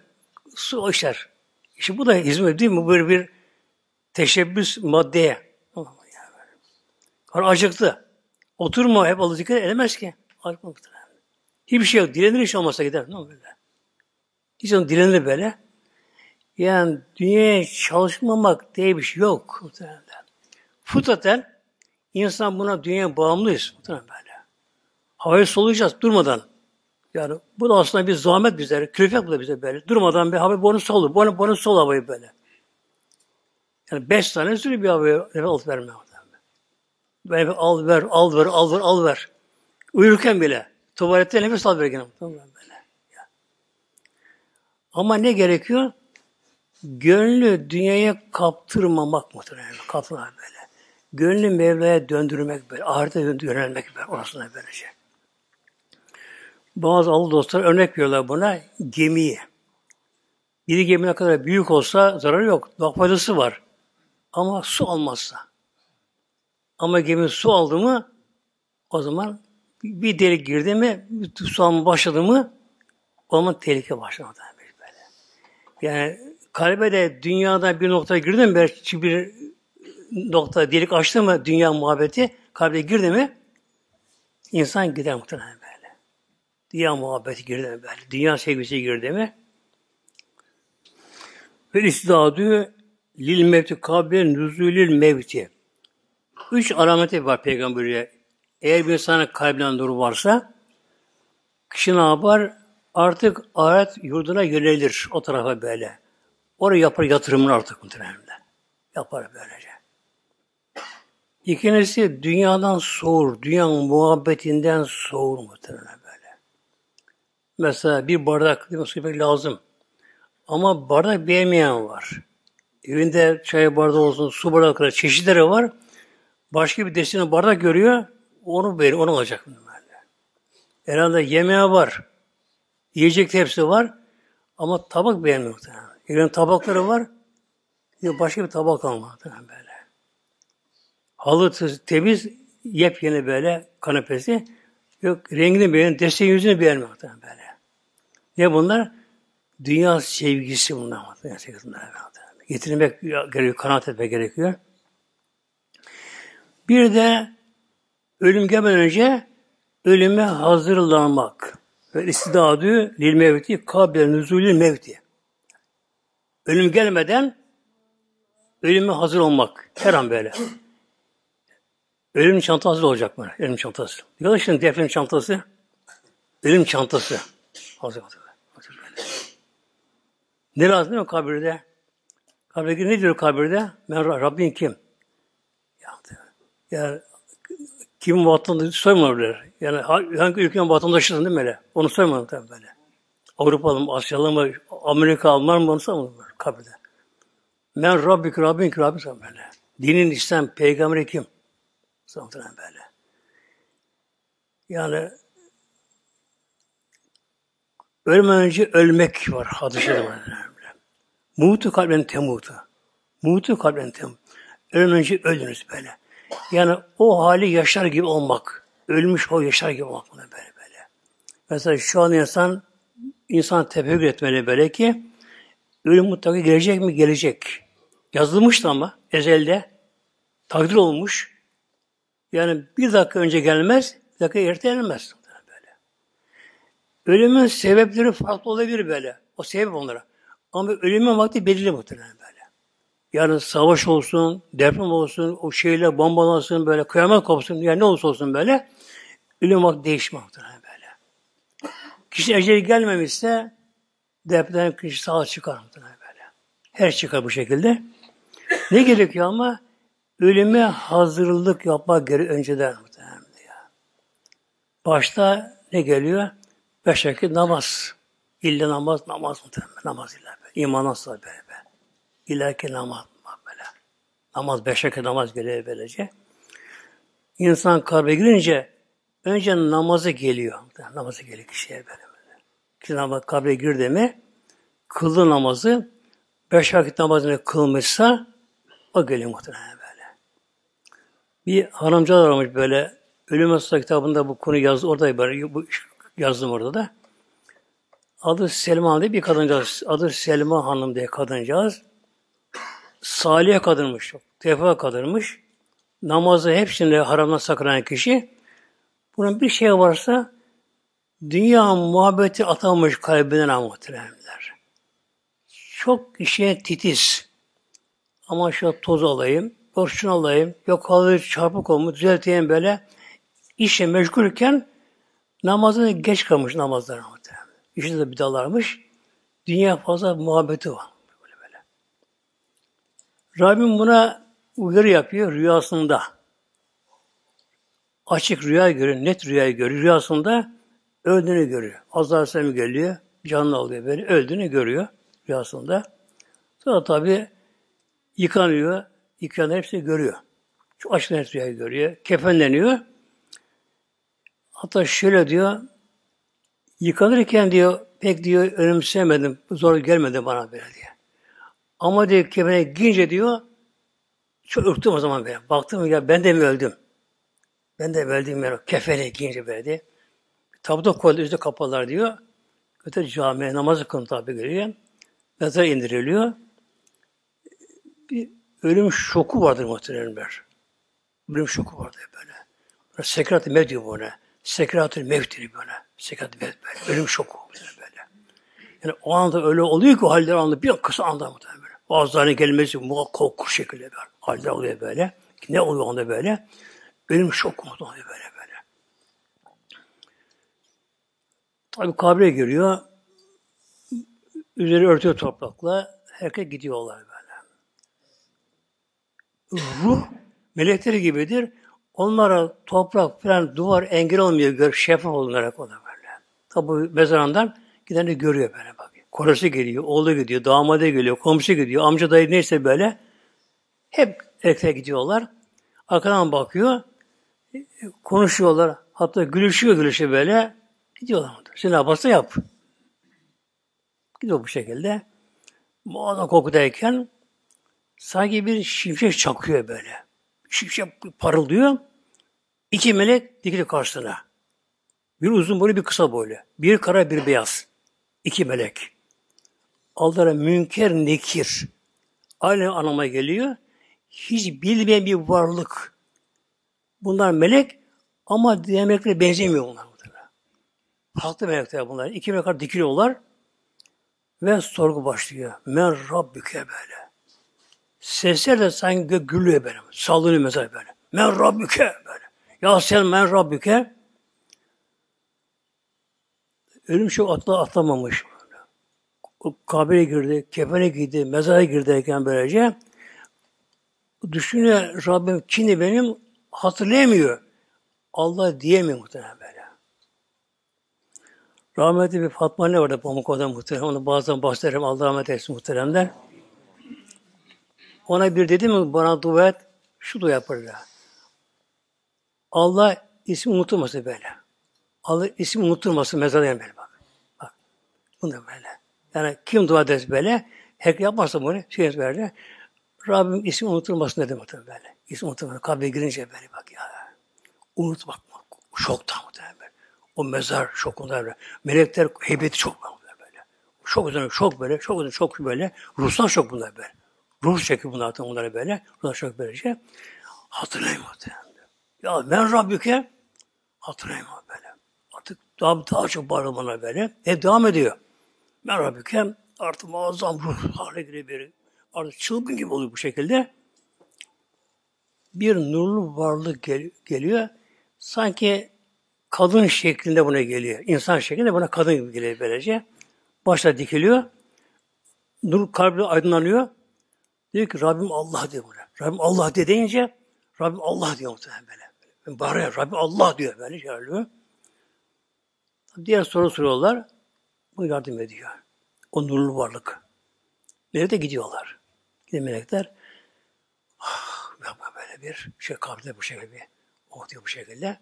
Su içer. İşte bu da hizmet değil mi? Böyle bir teşebbüs maddeye. Acıktı. Oturma hep dikkat edemez ki. Acıkma Hiçbir şey yok. Dilenir hiç olmasa gider. Ne böyle? Hiç onu dilenir böyle. Yani dünyaya çalışmamak diye bir şey yok. Muhtemelen. Fıtraten insan buna dünyaya bağımlıyız. Muhtemelen böyle. Havayı soluyacağız durmadan. Yani bu da aslında bir zahmet bize, külfet bu da bize böyle. Durmadan bir hava bonu solu, bonu, bonu sol havayı böyle. Yani beş tane sürü bir havaya nefes alıp verme. Böyle bir al ver, al ver, al ver, al ver. Uyurken bile. Tuvalette nefes al ver gene. Böyle. Ama ne gerekiyor? Gönlü dünyaya kaptırmamak muhtemelen. Kaptırmamak böyle. Gönlü Mevla'ya döndürmek böyle. Ahirete yönelmek böyle. Orasına böylece. Bazı Allah dostlar örnek veriyorlar buna gemiyi. Bir gemi ne kadar büyük olsa zararı yok. Bak faydası var. Ama su almazsa. Ama gemi su aldı mı o zaman bir delik girdi mi, su alma başladı mı o zaman tehlike başlamadı. Böyle. Yani kalbe de dünyada bir nokta girdi mi, belki bir nokta delik açtı mı dünya muhabbeti kalbe girdi mi insan gider muhtemelen böyle. Dünya muhabbeti girdi mi böyle? Dünya sevgisi girdi mi? Ve istidadü lil mevti kablen nüzulil mevti. Üç alameti var peygamberiye. Eğer bir insanın kalbinden duru varsa kişi ne yapar? Artık ahiret yurduna yönelir o tarafa böyle. Oraya yapar yatırımını artık muhtemelen. Yapar böylece. İkincisi dünyadan soğur. Dünyanın muhabbetinden soğur muhtemelen böyle. Mesela bir bardak değil lazım. Ama bardak beğenmeyen var. Evinde çay bardağı olsun, su bardakları çeşitleri var. Başka bir desene bardak görüyor, onu verir, onu. Böyle. Herhalde yemeği var, yiyecek hepsi var ama tabak beğenmiyor. Evin tabakları var, başka bir tabak almadı böyle. Halı temiz, yepyeni böyle kanepesi. Yok rengini beğen, desen yüzünü beğenmiyor böyle. Ne bunlar? Dünya sevgisi bunlar. Dünya sevgisi bunlar. Getirmek gerekiyor, kanaat etmek gerekiyor. Bir de ölüm gelmeden önce ölüme hazırlanmak. Ve istidadü lil mevti kabel nüzulü mevti. Ölüm gelmeden ölüme hazır olmak. Her an böyle. Ölüm çantası olacak mı? Ölüm çantası. Diyorlar şimdi defnenin çantası. Ölüm çantası. Hazır hazır. hazır. Ne lazım değil mi kabirde? Kabirde ne diyor kabirde? Ben Rabbin kim? Yani kimin vatandaşı soymadılar. Yani hangi ülkenin vatandaşısın değil mi öyle? Onu soymadılar böyle. Avrupalı mı, Asyalı mı, Amerika, Alman mı onu soymadılar kabirde. Ben Rabbik, Rabbin ki Rabbin böyle. Dinin İslam, peygamberi kim? Muhtemelen böyle. Yani ölmeden önce ölmek var hadise var. Mutu kalben temutu. Mutu kalben temutu. Ölmeden önce öldünüz böyle. Yani o hali yaşar gibi olmak. Ölmüş o yaşar gibi olmak böyle böyle. Mesela şu an insan insan tefekkür etmeli böyle ki ölüm mutlaka gelecek mi? Gelecek. Yazılmıştı ama ezelde takdir olmuş. Yani bir dakika önce gelmez, bir dakika ertelenmez. Böyle. Ölümün sebepleri farklı olabilir böyle. O sebep onlara. Ama ölümün vakti belirli muhtemelen böyle. Yani savaş olsun, deprem olsun, o şeyle bombalansın, böyle kıyamet kopsun, yani ne olursa olsun böyle, ölüm vakti değişmez muhtemelen böyle. Kişi eceli gelmemişse, deprem kişi sağ çıkar muhtemelen böyle. Her çıkar bu şekilde. Ne gerekiyor ama? Ölüme hazırlık yapmak geri önceden muhtemelen ya. Başta ne geliyor? Beş vakit namaz. İlla namaz, namaz muhtemelen. Namaz illa. İman asla böyle. Böyle. İlla namaz böyle. Namaz, beş vakit namaz geliyor böylece. İnsan kalbe girince önce namazı geliyor. Namazı geliyor kişiye böyle. böyle. Kişi namaz kabre girdi mi kıldı namazı beş vakit namazını kılmışsa o geliyor muhtemelen bir hanımcı aramış böyle Ölüm Hasta kitabında bu konu yazdı. Orada böyle bu yazdım orada da. Adı Selma diye bir kadıncağız. Adı Selma Hanım diye kadıncağız. Salih kadınmış. Tefa kadınmış. Namazı hepsinde haramdan sakınan kişi. Bunun bir şey varsa dünya muhabbeti atamış kalbinden muhteremler. Çok işe titiz. Ama şu toz alayım, yok alayım, yok halı çarpık olmuş, düzelteyim böyle. İşe meşgulken namazını geç kalmış namazlar. İşte de bidalarmış. Dünya fazla muhabbeti var. Rabbim buna uyarı yapıyor rüyasında. Açık rüya görüyor, net rüya görüyor. Rüyasında öldüğünü görüyor. Azrail Aleyhisselam geliyor, canlı alıyor böyle, öldüğünü görüyor rüyasında. Sonra tabi yıkanıyor, İkramlar hepsini görüyor. Çok açık net rüyayı görüyor. Kefenleniyor. Hatta şöyle diyor, yıkanırken diyor, pek diyor önemsemedim, zor gelmedi bana böyle diye. Ama diyor kefene giyince diyor, çok ürktüm o zaman böyle. Baktım ya ben de mi öldüm? Ben de öldüm yani kefene giyince böyle diye. Tabuta koydu üstü kapalılar diyor. Öte camiye namazı kılın tabi geliyor. Mezara indiriliyor. Bir ölüm şoku vardır muhteremler. Ölüm şoku vardır böyle. Sekrat-ı mevt diyor böyle. Sekrat-ı mevt diyor böyle. Sekat böyle, ölüm şoku böyle. Yani o anda öyle oluyor ki haller anda bir kısa anda muhtemelen böyle. Bazılarına gelmesi muhakkak şekilde böyle. Haller oluyor böyle. Ne oluyor onda böyle? Ölüm şoku muhtemelen böyle böyle. Tabi kabre giriyor. Üzeri örtüyor toprakla. Herkes gidiyorlar böyle. Ruh melekleri gibidir. Onlara toprak falan duvar engel olmuyor. Gör, şeffaf olarak o böyle. Tabi mezarından giden de görüyor böyle bak. Korası geliyor, oğlu gidiyor, damadı geliyor, komşu gidiyor, amca dayı neyse böyle. Hep erkeğe gidiyorlar. Arkadan bakıyor. Konuşuyorlar. Hatta gülüşüyor gülüşü böyle. Gidiyorlar. Sen ne yaparsa yap. Gidiyor bu şekilde. Muazzam kokudayken sanki bir şimşek çakıyor böyle. Şimşek parıldıyor. İki melek dikili karşısına. Bir uzun boylu bir kısa boylu. Bir kara bir beyaz. İki melek. Aldıra münker nekir. Aynı anlama geliyor. Hiç bilmeyen bir varlık. Bunlar melek ama diğer meleklere benzemiyor bunlar. Farklı melekler bunlar. İki melekler dikiliyorlar. Ve sorgu başlıyor. Men Rabbüke böyle. Sesler de sanki gök gülüyor böyle. Sallanıyor mesela böyle. Men Rabbüke böyle. Ya sen men Rabbüke. Ölüm çok atla atlamamış. O kabire girdi, kefene giydi, mezara girdi derken böylece düşünüyor Rabbim kimdi benim hatırlayamıyor. Allah diyemiyor muhtemelen böyle. Rahmetli bir Fatma ne vardı Pamukova'da muhterem. Onu bazen bahsederim. Allah rahmet eylesin muhteremler. Ona bir dedi mi bana dua et. Şu dua yapardı. Allah ismi unutulmasın böyle. Allah ismi unutulmasın mezarda böyle bak. Bak. Bunu böyle. Yani kim dua ederse böyle, herkes yapmazsa bunu, şey böyle, Rabbim ismi unutulmasın dedi muhtemelen böyle. İsmi unutulmasın. Kabre girince böyle bak ya. Unut bak. Şoktan muhtemelen böyle. O mezar şokunda böyle. Melekler heybeti çok böyle. Çok üzerine çok böyle, çok üzerine çok böyle. Ruhsal şok bunlar böyle. Ruh çekiyor bunlar bunları böyle. Ruhsal şok böylece. Hatırlayın muhtemelen. Ya ben Rabbike hatırlayın böyle. Artık daha, daha çok bağırmalar böyle. Hep devam ediyor. Ben Rabbike artık muazzam ruh hale biri. Artık çılgın gibi oluyor bu şekilde. Bir nurlu varlık gel geliyor. Sanki kadın şeklinde buna geliyor. İnsan şeklinde buna kadın gibi geliyor böylece. Başta dikiliyor. Nur kalbi aydınlanıyor. Diyor ki Rabbim Allah diyor buna. Rabbim Allah de deyince Rabbim Allah diyor muhtemelen böyle. Bağırıyor. Rabbim Allah diyor böyle çağırıyor. Diğer soru soruyorlar. Bu yardım ediyor. O nurlu varlık. Nerede gidiyorlar? Giden melekler ah, böyle bir şey kabrde bu şekilde bir oh diyor bu şekilde.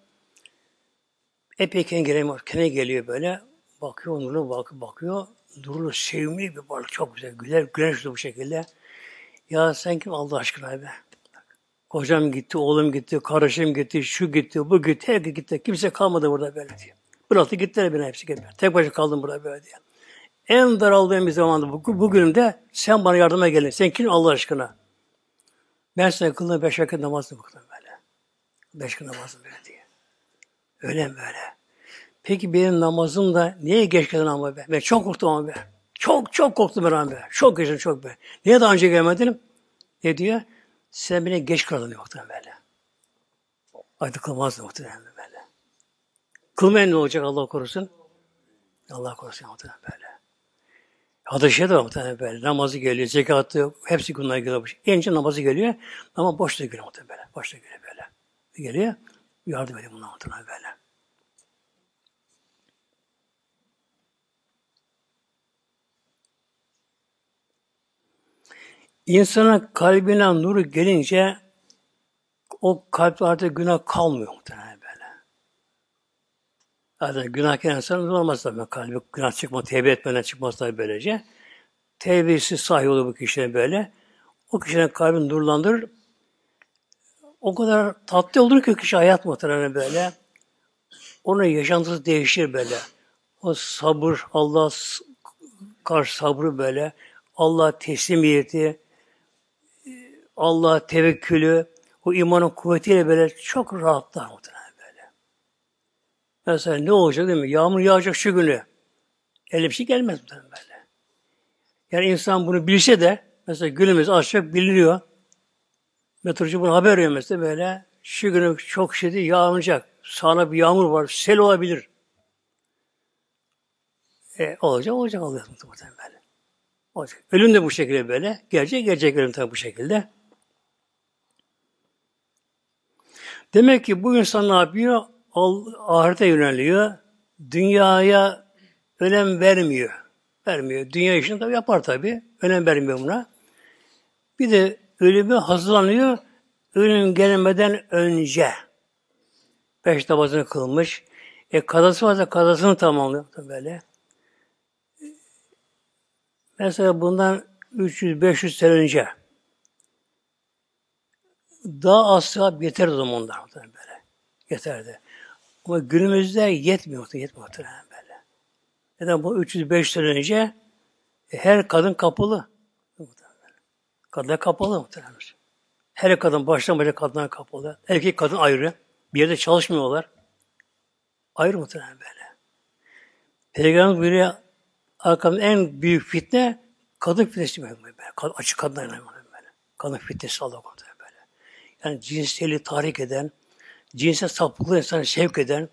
Epeyken gelen kene geliyor böyle. Bakıyor nurlu bakıyor, bakıyor. Nurlu sevimli bir varlık. Çok güzel. Güler, güneşli bu şekilde. Ya sen kim Allah aşkına be? Kocam gitti, oğlum gitti, kardeşim gitti, şu gitti, bu gitti, herkes gitti. Kimse kalmadı burada böyle diyor. Bıraktı gittiler beni hepsi gitti. Tek başına kaldım burada böyle diyor. En daraldığım bir zamanda bugün de sen bana yardıma gelin. Sen kim Allah aşkına? Ben size kıldım beş vakit namazını bıktım böyle. Beş vakit namazını böyle diye. Öyle mi böyle? Peki benim namazım da niye geç geldin ama be? Ben çok korktum ama be. Çok çok korktum ben be. Çok geçtim çok be. Niye daha önce gelmedin? Ne diyor? Sen beni geç diyor muhtemelen böyle. Artık kılmazdı muhtemelen. Kılmayan ne olacak Allah korusun? Allah korusun muhtemelen böyle. Hadışa da muhtemelen böyle. Namazı geliyor, zekatı, hepsi günler geliyor. Genç namazı geliyor ama boş da geliyor muhtemelen böyle. Boş da geliyor böyle. Geliyor, yardım edin buna muhtemelen böyle. İnsanın kalbine nuru gelince o kalp artık günah kalmıyor muhtemelen. Zaten günahkar insan olmaz tabii kalbi. Günah çıkma, tevbe etmeden çıkmaz tabii böylece. Tevbesi sahi olur bu kişinin böyle. O kişinin kalbini nurlandırır. O kadar tatlı olur ki kişi hayat muhtemelen böyle. Onun yaşantısı değişir böyle. O sabır, Allah karşı sabrı böyle. Allah teslimiyeti, Allah tevekkülü, o imanın kuvvetiyle böyle çok rahatlar muhtemelen. Mesela ne olacak değil mi? Yağmur yağacak şu günü. Öyle bir şey gelmez bu böyle. Yani insan bunu bilse de mesela günümüz az biliniyor. Meteoroloji bunu haber veriyor mesela böyle şu günü çok şiddetli yağacak. Sağına bir yağmur var. Sel olabilir. E, olacak olacak oluyor muhtemelen böyle. Olacak. Ölüm de bu şekilde böyle. Gelecek gelecek ölüm tabi bu şekilde. Demek ki bu insan ne yapıyor? Ahirete yöneliyor. Dünyaya önem vermiyor. Vermiyor. Dünya işini tabi yapar tabi. Önem vermiyor buna. Bir de ölümü hazırlanıyor. Ölüm gelmeden önce. Beş namazını kılmış. E kazası varsa kazasını tamamlıyor böyle. Mesela bundan 300-500 sene önce daha az sevap yeter o zamanlar böyle. Yeterdi. Ama günümüzde yetmiyor, yetmiyor böyle. Neden bu 305 sene önce e, her kadın kapalı. Kadınlar kapalı muhtemelen. Her kadın baştan başa kadınlar kapalı. Erkek kadın ayrı. Bir yerde çalışmıyorlar. Ayrı muhtemelen böyle. Peygamber buyuruyor arkamın en büyük fitne kadın fitnesi böyle. Açık kadınlar böyle. Kadın fitnesi Allah korusun böyle. Yani cinseli tahrik eden, cinsel sapıklığı insanı sevk eden,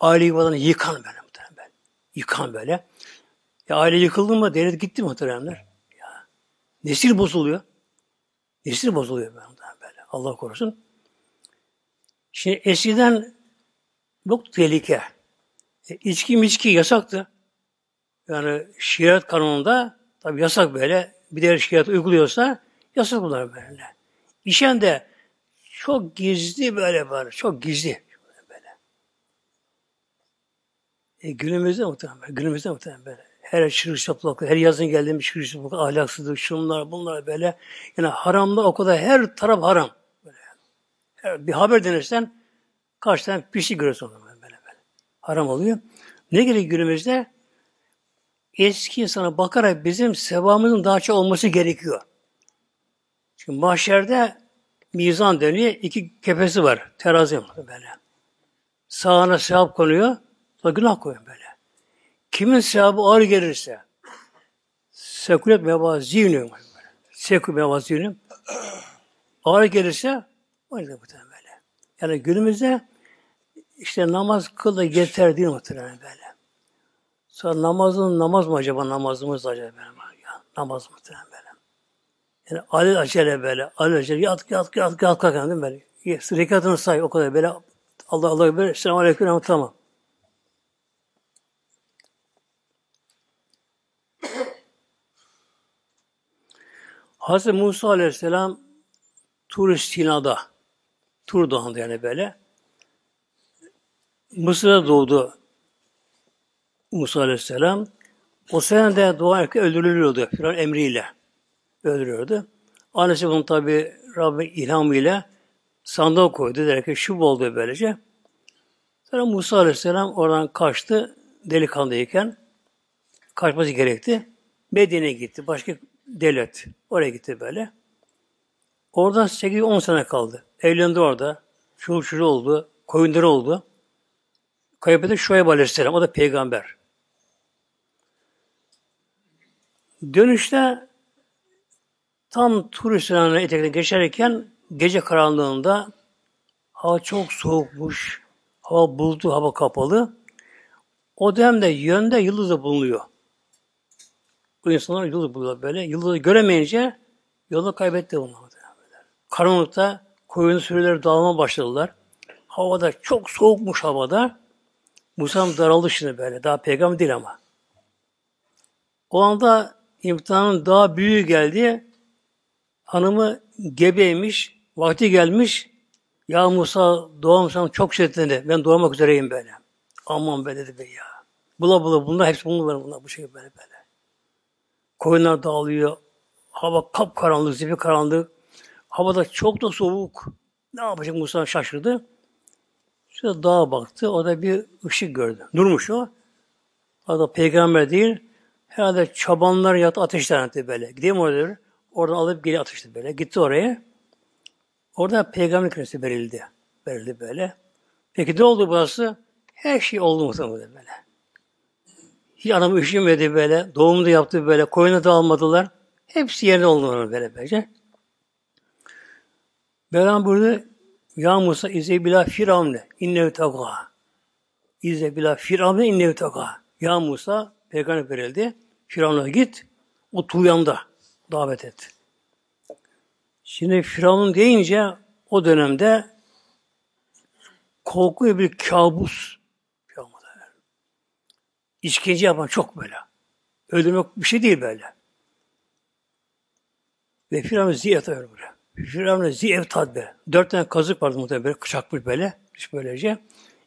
aile yuvalarını yıkan böyle muhtemelen. Yıkan böyle. Ya aile yıkıldı mı devlet gitti muhteremler. Ya. Nesil bozuluyor. Nesil bozuluyor böyle. böyle. Allah korusun. Şimdi eskiden yok tehlike. E, içki miçki yasaktı. Yani şeriat kanununda tabi yasak böyle. Bir de şeriat uyguluyorsa yasak bunlar böyle. İşen de çok gizli böyle var. Çok gizli. Böyle. E, günümüzde muhtemelen, günümüzde muhtemelen böyle. Her şırış şaplak, her yazın geldiğim şırış şaplak, ahlaksızlık, şunlar, bunlar böyle. Yani haramda o kadar her taraf haram. Böyle. Bir haber denirsen karşıdan bir şey görüyorsun böyle, böyle. Haram oluyor. Ne gerekiyor günümüzde? eski insana bakarak bizim sevabımızın daha çok olması gerekiyor. Çünkü mahşerde mizan dönüyor. iki kefesi var. Terazi böyle. Sağına sevap konuyor. Sonra günah koyuyor böyle. Kimin sevabı ağır gelirse sekulet meva zihnim sekulet meva zihnim ağır gelirse o yüzden böyle. Yani günümüzde işte namaz kıl da yeter değil muhtemelen böyle. Sonra namazın namaz mı acaba namazımız acaba ya namaz böyle. Yani alel acele böyle, alel acele yat yat yat yat kalk mi böyle. Rekatını say o kadar böyle Allah Allah böyle selamun aleyküm ama tamam. Hazreti Musa Aleyhisselam Tur Sina'da Tur Dağı'nda yani böyle Mısır'da doğdu Musa Aleyhisselam. O sene de doğan erkek öldürülüyordu. Firavun emriyle öldürüyordu. Annesi bunu tabi Rabbin ilhamıyla sandığa koydu. Der ki şu oldu böylece. Sonra Musa Aleyhisselam oradan kaçtı delikanlıyken. Kaçması gerekti. Medine'ye gitti. Başka devlet. Oraya gitti böyle. Oradan 8-10 sene kaldı. Evlendi orada. Çoluk çocuğu oldu. Koyunları oldu. Kaybetti Şuayb Aleyhisselam. O da peygamber. Dönüşte tam turistlerine etekte geçerken gece karanlığında hava çok soğukmuş. Hava bulutlu, hava kapalı. O dönemde yönde yıldız da bulunuyor. Bu insanlar yıldız buluyor böyle. Yıldızı göremeyince yolu kaybetti bunlar. Karanlıkta koyun sürüleri dağılma başladılar. Havada çok soğukmuş havada. Musa'nın daraldı şimdi böyle. Daha peygamber değil ama. O anda imtihanın daha büyüğü geldi. Hanımı gebeymiş, vakti gelmiş. Ya Musa doğum sana çok şiddetliydi. Ben doğmak üzereyim böyle. Aman be dedi be ya. Bula bula bunlar hepsi bunlar bunlar bu şekilde böyle böyle. Koyunlar dağılıyor. Hava kapkaranlık, zipi karanlık. Havada çok da soğuk. Ne yapacak Musa şaşırdı. Şöyle dağa baktı. O da bir ışık gördü. Durmuş o. Da peygamber değil. Herhalde çobanlar yat ateşler böyle. Gideyim orada. Oradan alıp geri atıştı böyle. Gitti oraya. Orada peygamber küresi verildi. Verildi böyle. Peki ne oldu burası? Her şey oldu muhtemelen böyle. Hiç anam üşümedi böyle. Doğumda yaptı böyle. Koyuna da almadılar. Hepsi yerine oldu böyle böylece. Mevlam burada Ya Musa izle bila firavne innev taga. İzle bila firavne innev taga. Ya Musa peygamber verildi. Firavun'a git. O tuyanda davet et. Şimdi Firavun deyince o dönemde korku bir kabus. İşkence yapan çok böyle. Öldürmek bir şey değil böyle. Ve Firavun ziyet öyle böyle. Firavun ziyet tadbe. Dört tane kazık vardı muhtemelen böyle kıçakmış böyle. Hiç böylece.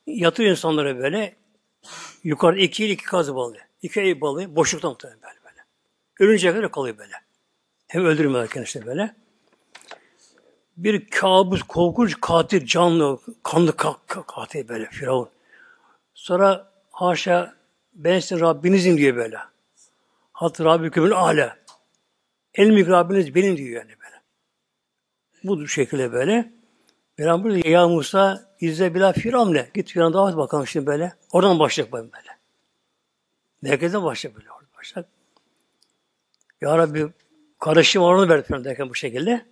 Yatıyor insanlara böyle. Yukarı iki iki kazı balığı. İki el balığı boşlukta muhtemelen böyle böyle. Ölünceye kadar kalıyor böyle. Hem öldürmüyorlar kendisini böyle. Bir kabus, korkunç katil, canlı, kanlı katil böyle Firavun. Sonra haşa ben sizin Rabbinizim diyor böyle. Hatta Rabbikümün ale. El mülk Rabbiniz benim diyor yani böyle. Bu şekilde böyle. Peygamber burada ya Musa izle bila firavne. Git firavun davet bakalım şimdi böyle. Oradan başlayacak böyle. Merkezden başlayacak böyle. Oradan başlayacak. Ya Rabbi kardeşim oranı verdi derken bu şekilde.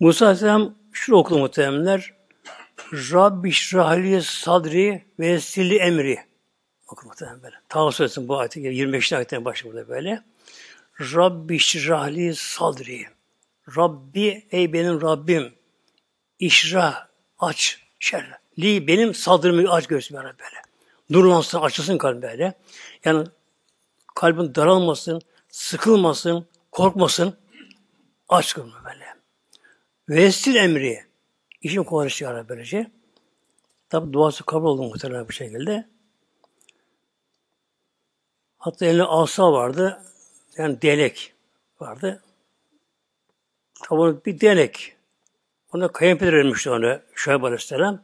Musa Aleyhisselam şu okudu muhtemelenler. Rabbi şrahli sadri ve silli emri. Bakın muhtemelen böyle. Tavuk Suresi'nin bu ayeti 25. ayetten başlıyor burada böyle. Rabbi şirahli sadri. Rabbi ey benim Rabbim. İşrah aç şer. Li benim sadrımı aç göğsüm böyle. Nurlansın, açılsın kalbim böyle. Yani kalbin daralmasın, sıkılmasın, korkmasın. Aç kalbim böyle. Vestil emri. İşin kolaylaşıyor böylece. Tabi duası kabul oldu muhtemelen bu şekilde. Hatta elinde asa vardı. Yani delek vardı. Tabi bir delek. Ona kayınpeder vermişti onu Şuayb Aleyhisselam.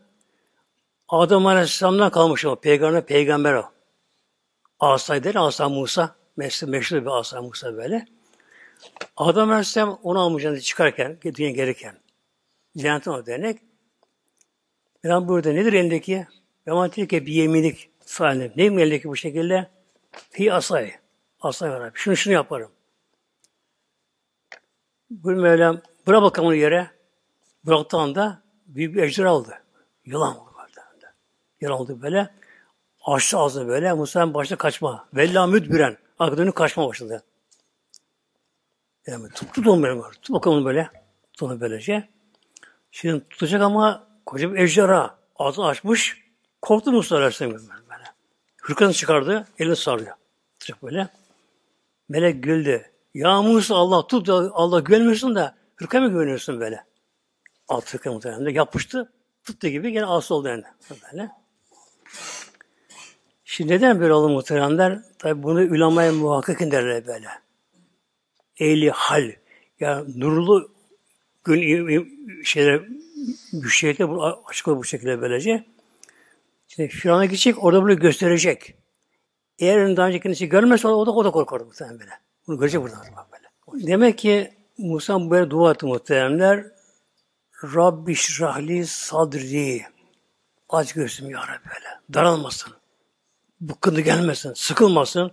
Adam Aleyhisselam'dan kalmış o. Peygamber, peygamber o. Asay der, Asa Musa. Meşhur, meşhur bir Asa Musa böyle. Adam Aleyhisselam onu almış çıkarken, dünya gelirken. Cennetin o denek. Ben burada nedir elindeki? Ben bir yeminik sahne. Neyim elindeki bu şekilde? Fi asay. Asay var abi. Şunu şunu yaparım. Bu Mevlam bırak bakalım onu yere. Bıraktığı anda büyük bir ejder aldı. Yılan oldu. Yılan oldu böyle. Açtı ağzını böyle. Musa'nın başta kaçma. Vella müdbüren. Arka kaçma başladı. Yani tut, tut onu. Tut bakalım onu böyle. Tut onu böylece. Şimdi tutacak ama koca bir ejderha. Ağzını açmış. Korktu Musa Aleyhisselam böyle. Hırkasını çıkardı. Elini sarıyor. Tutacak böyle. Melek güldü. Ya Musa Allah tut Allah güvenmiyorsun da hırka mı güveniyorsun böyle? Alt hırka muhtemelen de yapıştı. Tuttu gibi gene asıl oldu yani. Böyle. Şimdi neden böyle oldu muhteremler? Tabi bunu ulamaya muhakkakin derler böyle. Ehli hal. Yani nurlu gün şeyler güçlükle bu açık bu şekilde böylece. Şimdi Firavun'a gidecek, orada bunu gösterecek. Eğer daha önce kendisi görmezse o da, o da korkardı muhtemelen böyle. Bunu görecek burada böyle. Demek ki Musa böyle dua etti muhteremler. Rabbi şrahli sadri. Aç göğsüm ya Rabbi böyle. Daralmasın. Bıkkındı gelmesin. Sıkılmasın.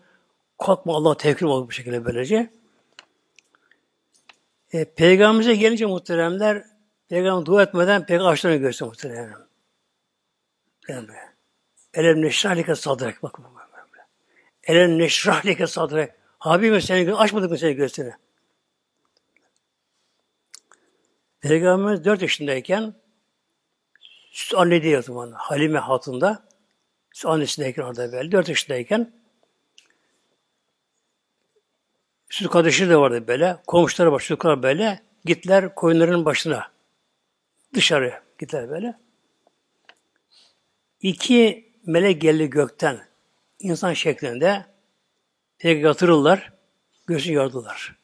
Korkma Allah tevkil olur bu şekilde böylece. E, Peygamberimize gelince muhteremler Peygamber dua etmeden peygamber açlarını gösteriyor muhteremler. Yani. Elem neşrahlike sadrek. Bakın böyle. Elem neşrahlike sadrek. Habibim seni açmadık mı seni göğsünü? Peygamberimiz dört yaşındayken süt anne diye zaman Halime Hatun'da süt annesindeyken orada böyle dört yaşındayken süt kardeşi de vardı böyle. Komşuları var, çocuklar böyle. Gittiler koyunların başına. Dışarı gittiler böyle. İki melek geldi gökten. insan şeklinde. Peki yatırırlar. Gözünü yordular.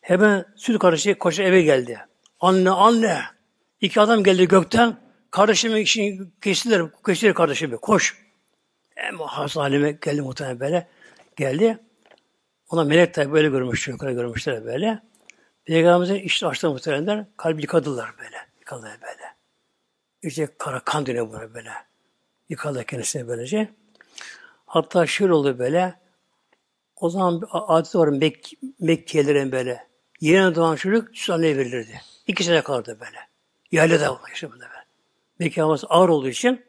Hemen süt kardeşi koşa eve geldi. Anne anne. İki adam geldi gökten. Kardeşimi işini kestiler. Kestiler kardeşimi. Koş. Hem has halime geldi muhtemelen böyle. Geldi. Ona melek tabi böyle görmüş. Yukarı görmüşler böyle. Peygamberimizin işte açtı muhtemelenler. Kalbi yıkadılar böyle. Yıkadılar böyle. İşte kara kan dönüyor buna böyle. Yıkarlar kendisine böylece. Hatta şöyle oldu böyle. O zaman bir adet var Mek Mekkelilerin böyle. Yeni doğan çocuk süt anneye verilirdi. İki sene kaldı böyle. Yaylada var işte böyle. Mekke havası ağır olduğu için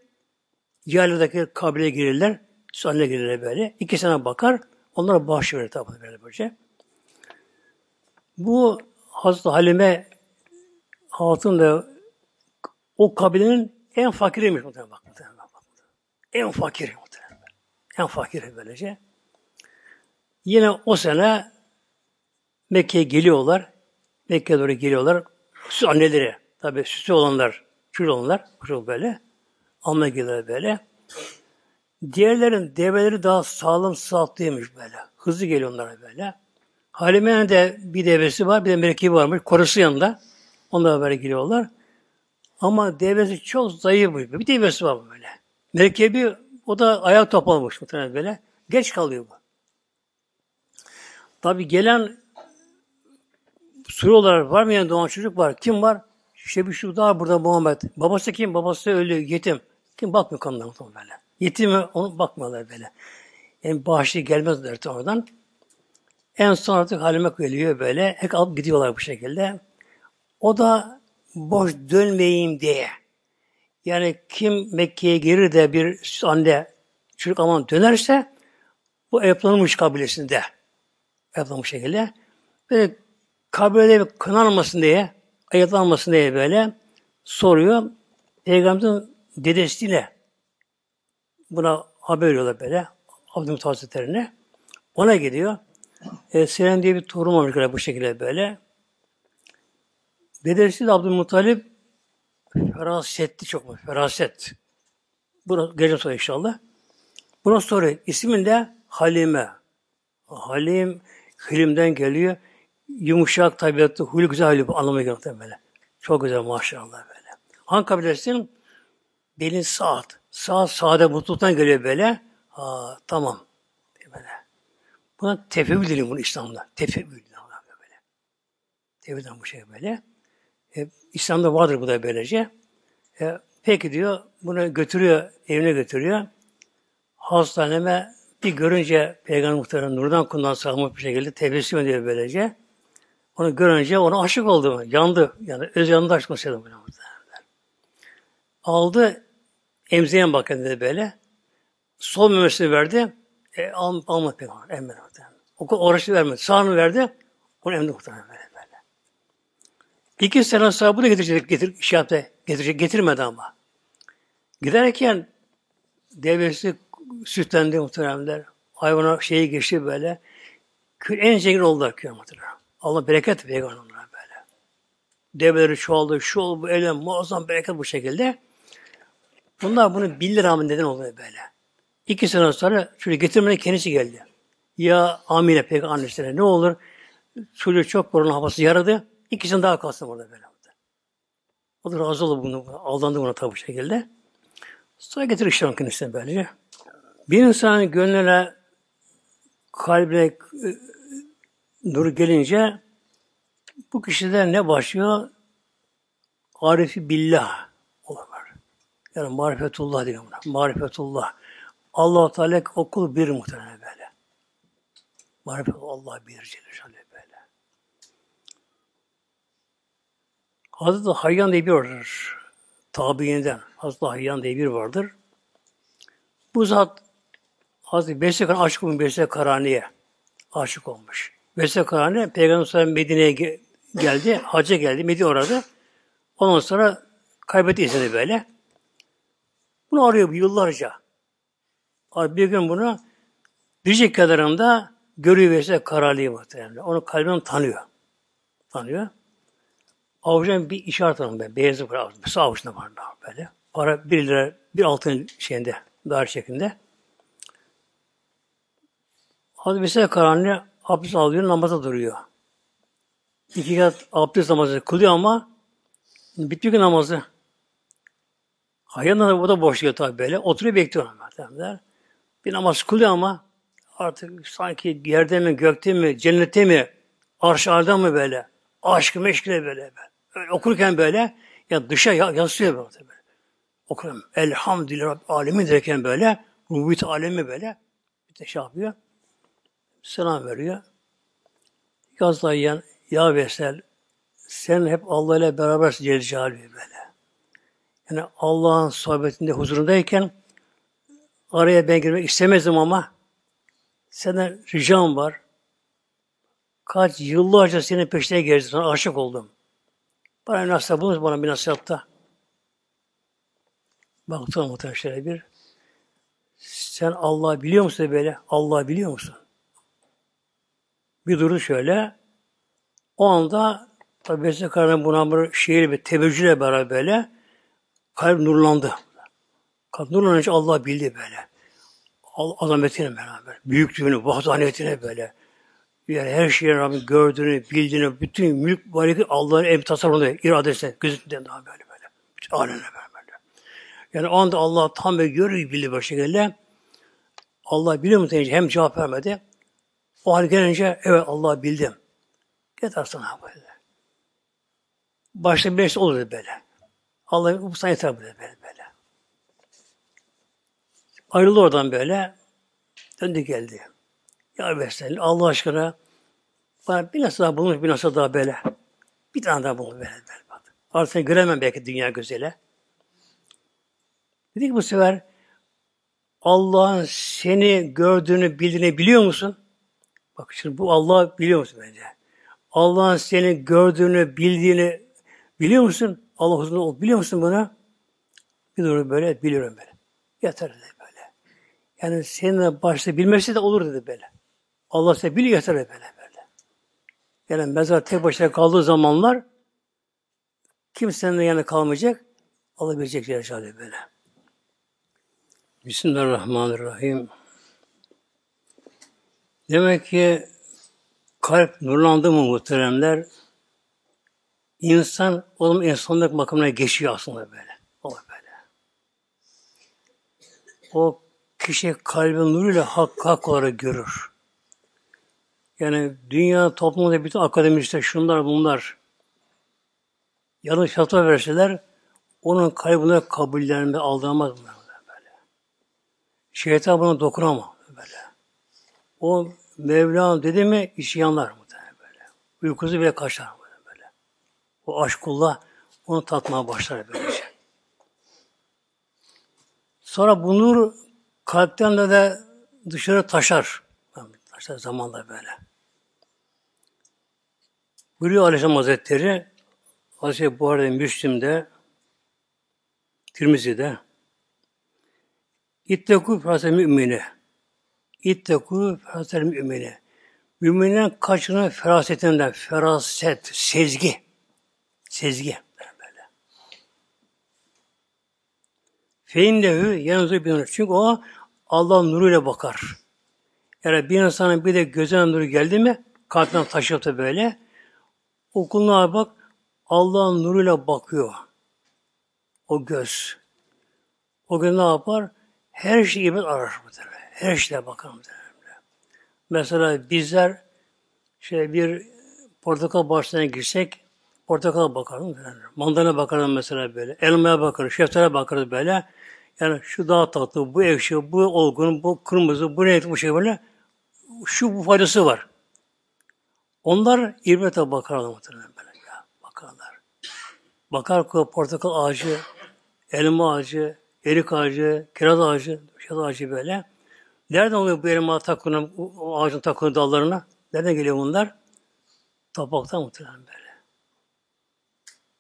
Yayladaki kabileye girirler. Süt anneye girirler böyle. İki sene bakar. Onlara bağış verir tabi böyle böylece. Bu Hazreti Halime Hatun da o kabilenin en fakiriymiş muhtemelen bak. En fakiri muhtemelen. En fakiri böylece. Yine o sene Mekke'ye geliyorlar. Mekke'ye doğru geliyorlar. Süs anneleri. Tabi süsü olanlar, kül olanlar. Çok böyle. Almaya geliyorlar böyle. Diğerlerin develeri daha sağlam sağlıklıymış böyle. Hızlı geliyor onlara böyle. Halime'nin de bir devesi var, bir de merekebi varmış. Korusu yanında. Onlar böyle giriyorlar. Ama devesi çok zayıfmış. Bir devesi var böyle. Merekebi o da ayak toplamış muhtemelen böyle. Geç kalıyor bu. Tabi gelen soru olarak var mı yani doğan çocuk var. Kim var? İşte şu daha burada Muhammed. Babası kim? Babası ölü, yetim. Kim bakmıyor kanına böyle. Yetim onu bakmıyorlar böyle. Yani bağışlı gelmezler oradan. En son artık halime geliyor böyle. Hep alıp gidiyorlar bu şekilde. O da boş dönmeyeyim diye. Yani kim Mekke'ye girir de bir anne çocuk aman dönerse bu yapılmış kabilesinde yapılmış şekilde böyle kabilede kınanmasın diye ayıtlanmasın diye böyle soruyor. Peygamberin dedesiyle buna haber veriyorlar böyle Abdülhamit Hazretleri'ne. Ona gidiyor. E, Selen diye bir torun olmuş bu şekilde böyle. Dedesi de Abdülmuttalip ferasetti çok mu? Feraset. Bunu geleceğim sonra inşallah. Buna soruyor. İsmin de Halime. Halim, Hilim'den geliyor. Yumuşak tabiatlı, huylu güzel huylu anlamına geliyor böyle. Çok güzel maşallah böyle. Hangi kabilesin? Belin saat. Saat sade mutluluktan geliyor böyle. Ha, tamam. Böyle. Buna tefebbül deniyor bunu İslam'da. Tefebbül böyle. Tefebbül bu şey böyle. E, İslam'da vardır bu da böylece. E, peki diyor, bunu götürüyor, evine götürüyor. Hastaneme bir görünce Peygamber muhtemelen nurdan kundan sağlamak bir şekilde tebessüm ediyor böylece. Onu görünce ona aşık oldu. Yandı. Yani öz yanında aşık olsaydı. Aldı, emziğe bakın dedi böyle. Sol memesini verdi. E, al, almadı Peygamber. Emre muhtemelen. O uğraşı vermedi. Sağını verdi. Onu emdi muhtemelen böyle. İki sene sonra bunu getirecek, getir, şey yaptı, getirecek, getirmedi ama. Giderken devesi sütlendi muhteremler. Hayvana şeyi geçti böyle. En zengin oldular köy muhterem. Allah bereket veriyor onlara böyle. Develeri çoğaldı, şu oldu, bu eylem, muazzam bereket bu şekilde. Bunlar bunu bilir rağmen neden oluyor böyle. İki sene sonra çocuğu getirmeden kendisi geldi. Ya Amine pek annesine ne olur? Çocuğu çok korona havası yaradı. İkisini daha kalsın burada böyle. O da razı oldu bunu, aldandı buna tabi şekilde. Sonra getir işte kendisine böylece. Bir insanın gönlüne, kalbine e, nur gelince bu kişide ne başlıyor? Arifi billah. Yani marifetullah diyor buna. Marifetullah. Allah Teala okul bir muhtemelen böyle. Marifet Allah bir Celle Hazreti Hayyan diye bir vardır. Tabiinden. Hazreti Hayyan diye bir vardır. Bu zat Hazreti Beslekan aşık olmuş Besle Karani'ye. Aşık olmuş. Besle Karani Peygamber Sallallahu Medine'ye geldi. Hacca geldi. Medine orada. Ondan sonra kaybetti izini böyle. Bunu arıyor yıllarca. Bir gün bunu Biricik kadarında görüyor Vesile Karali'yi muhtemelen. Onu kalbim tanıyor. Tanıyor. Avucuna bir işaret alın ben. Beyazı var avucunda. Sağ avucunda var böyle. Para bir lira, bir altın şeyinde, dar şeklinde. Hazreti Mesela karanlığı abdest alıyor, namaza duruyor. İki kat abdest namazı kılıyor ama bitmiyor ki namazı. Hayırdan da bu da boşluyor tabi böyle. Oturuyor bekliyor ama. Bir namaz kılıyor ama artık sanki yerde mi, gökte mi, cennette mi, arş mı böyle? Aşkı meşkile böyle. böyle. Öyle okurken böyle ya dışa yansıyor böyle. okuyorum. Elhamdülillah Rabbil alemin derken böyle rububiyet alemi böyle bir de şey yapıyor. Selam veriyor. Yazlayan ya Vesel sen hep Allah ile berabersin Celle böyle. Yani Allah'ın sohbetinde huzurundayken araya ben girmek istemezdim ama senden ricam var. Kaç yıllarca senin peşine gezdim. Sana aşık oldum. Bana nasihat bulunuz bana bir nasihatta. Baktım muhtemelen bir. Sen Allah biliyor musun böyle? Allah biliyor musun? Bir duru şöyle. O anda tabi Besle Karar'ın buna bir şiir bir teveccühle beraber böyle kalp nurlandı. Kalp nurlanınca Allah bildi böyle. Azametine beraber. Büyüklüğünü, vahdaniyetine böyle. Yani her şeyi Rabbim gördüğünü, bildiğini, bütün mülk varlığı Allah'ın em tasarrufunda, iradesine, gözünden daha böyle böyle. Bütün alemine böyle. Yani o anda Allah tam ve görüyor bildi bir şekilde. Allah biliyor mu deyince hem cevap vermedi. O hal gelince evet Allah bildim. Yeter sana böyle. Başta bir şey olur böyle. Allah bu sana böyle böyle. böyle. Ayrıldı oradan böyle. Döndü geldi. Ya Vesselam Allah aşkına bana bir nasıl daha bulmuş bir nasıl daha böyle. Bir tane daha bulmuş böyle. böyle. Artık seni göremem belki dünya gözüyle. Dedi ki bu sefer Allah'ın seni gördüğünü, bildiğini biliyor musun? Bak şimdi bu Allah biliyor musun bence? Allah'ın seni gördüğünü, bildiğini biliyor musun? Allah huzurunda biliyor musun bunu? Doğru böyle biliyorum böyle. Yeter dedi böyle. Yani senin başta bilmesi de olur dedi böyle. Allah size biliyor yeter böyle böyle. Yani mezar tek başına kaldığı zamanlar kimsenin yanı kalmayacak. Allah bilecek yaşadı böyle. Bismillahirrahmanirrahim. Demek ki kalp nurlandı mı muhteremler? İnsan onun insanlık makamına geçiyor aslında böyle. O böyle. O kişi kalbin nuruyla hak, hak olarak görür. Yani dünya toplumunda bütün akademisler, şunlar bunlar yanlış fatva verseler onun kalbine kabullenme aldırmaz mı? Böyle. Şeytan buna dokunamaz böyle. O Mevlam dedi mi işi yanlar mı böyle. Uykusu bile kaçar böyle. O aşkullah onu tatmaya başlar böylece. Sonra bu nur kalpten de, de dışarı taşar. Taşar zamanla böyle. Buyuruyor Aleyhisselam Hazretleri Hazreti Buhari'de, Müslim'de Tirmizi'de İttekû fâsel mümini İttekû fâsel mümini Müminin kaçının ferasetinden, feraset, sezgi. Sezgi. Böyle. Feindehu yanınızı bir Çünkü o Allah nuruyla bakar. Yani bir insanın bir de gözüne nuru geldi mi, kalpten taşıp da böyle, o kuluna bak, Allah'ın nuruyla bakıyor. O göz. O gün ne yapar? Her şeyi ibret arar bu Her şeye bakar bu Mesela bizler şey bir portakal bahçesine girsek portakal bakarım. Mandalina bakarım mesela böyle. Elmaya bakarız, şeftale bakarız böyle. Yani şu daha tatlı, bu ekşi, bu olgun, bu kırmızı, bu renkli bu şey böyle. Şu bu faydası var. Onlar ibrete bakarlar muhtemelen böyle. Ya, bakarlar. Bakar ki portakal ağacı, elma ağacı, erik ağacı, kiraz ağacı, kiraz ağacı böyle. Nereden oluyor bu elma takını, o ağacın takını dallarına? Nereden geliyor bunlar? Topraktan muhtemelen böyle.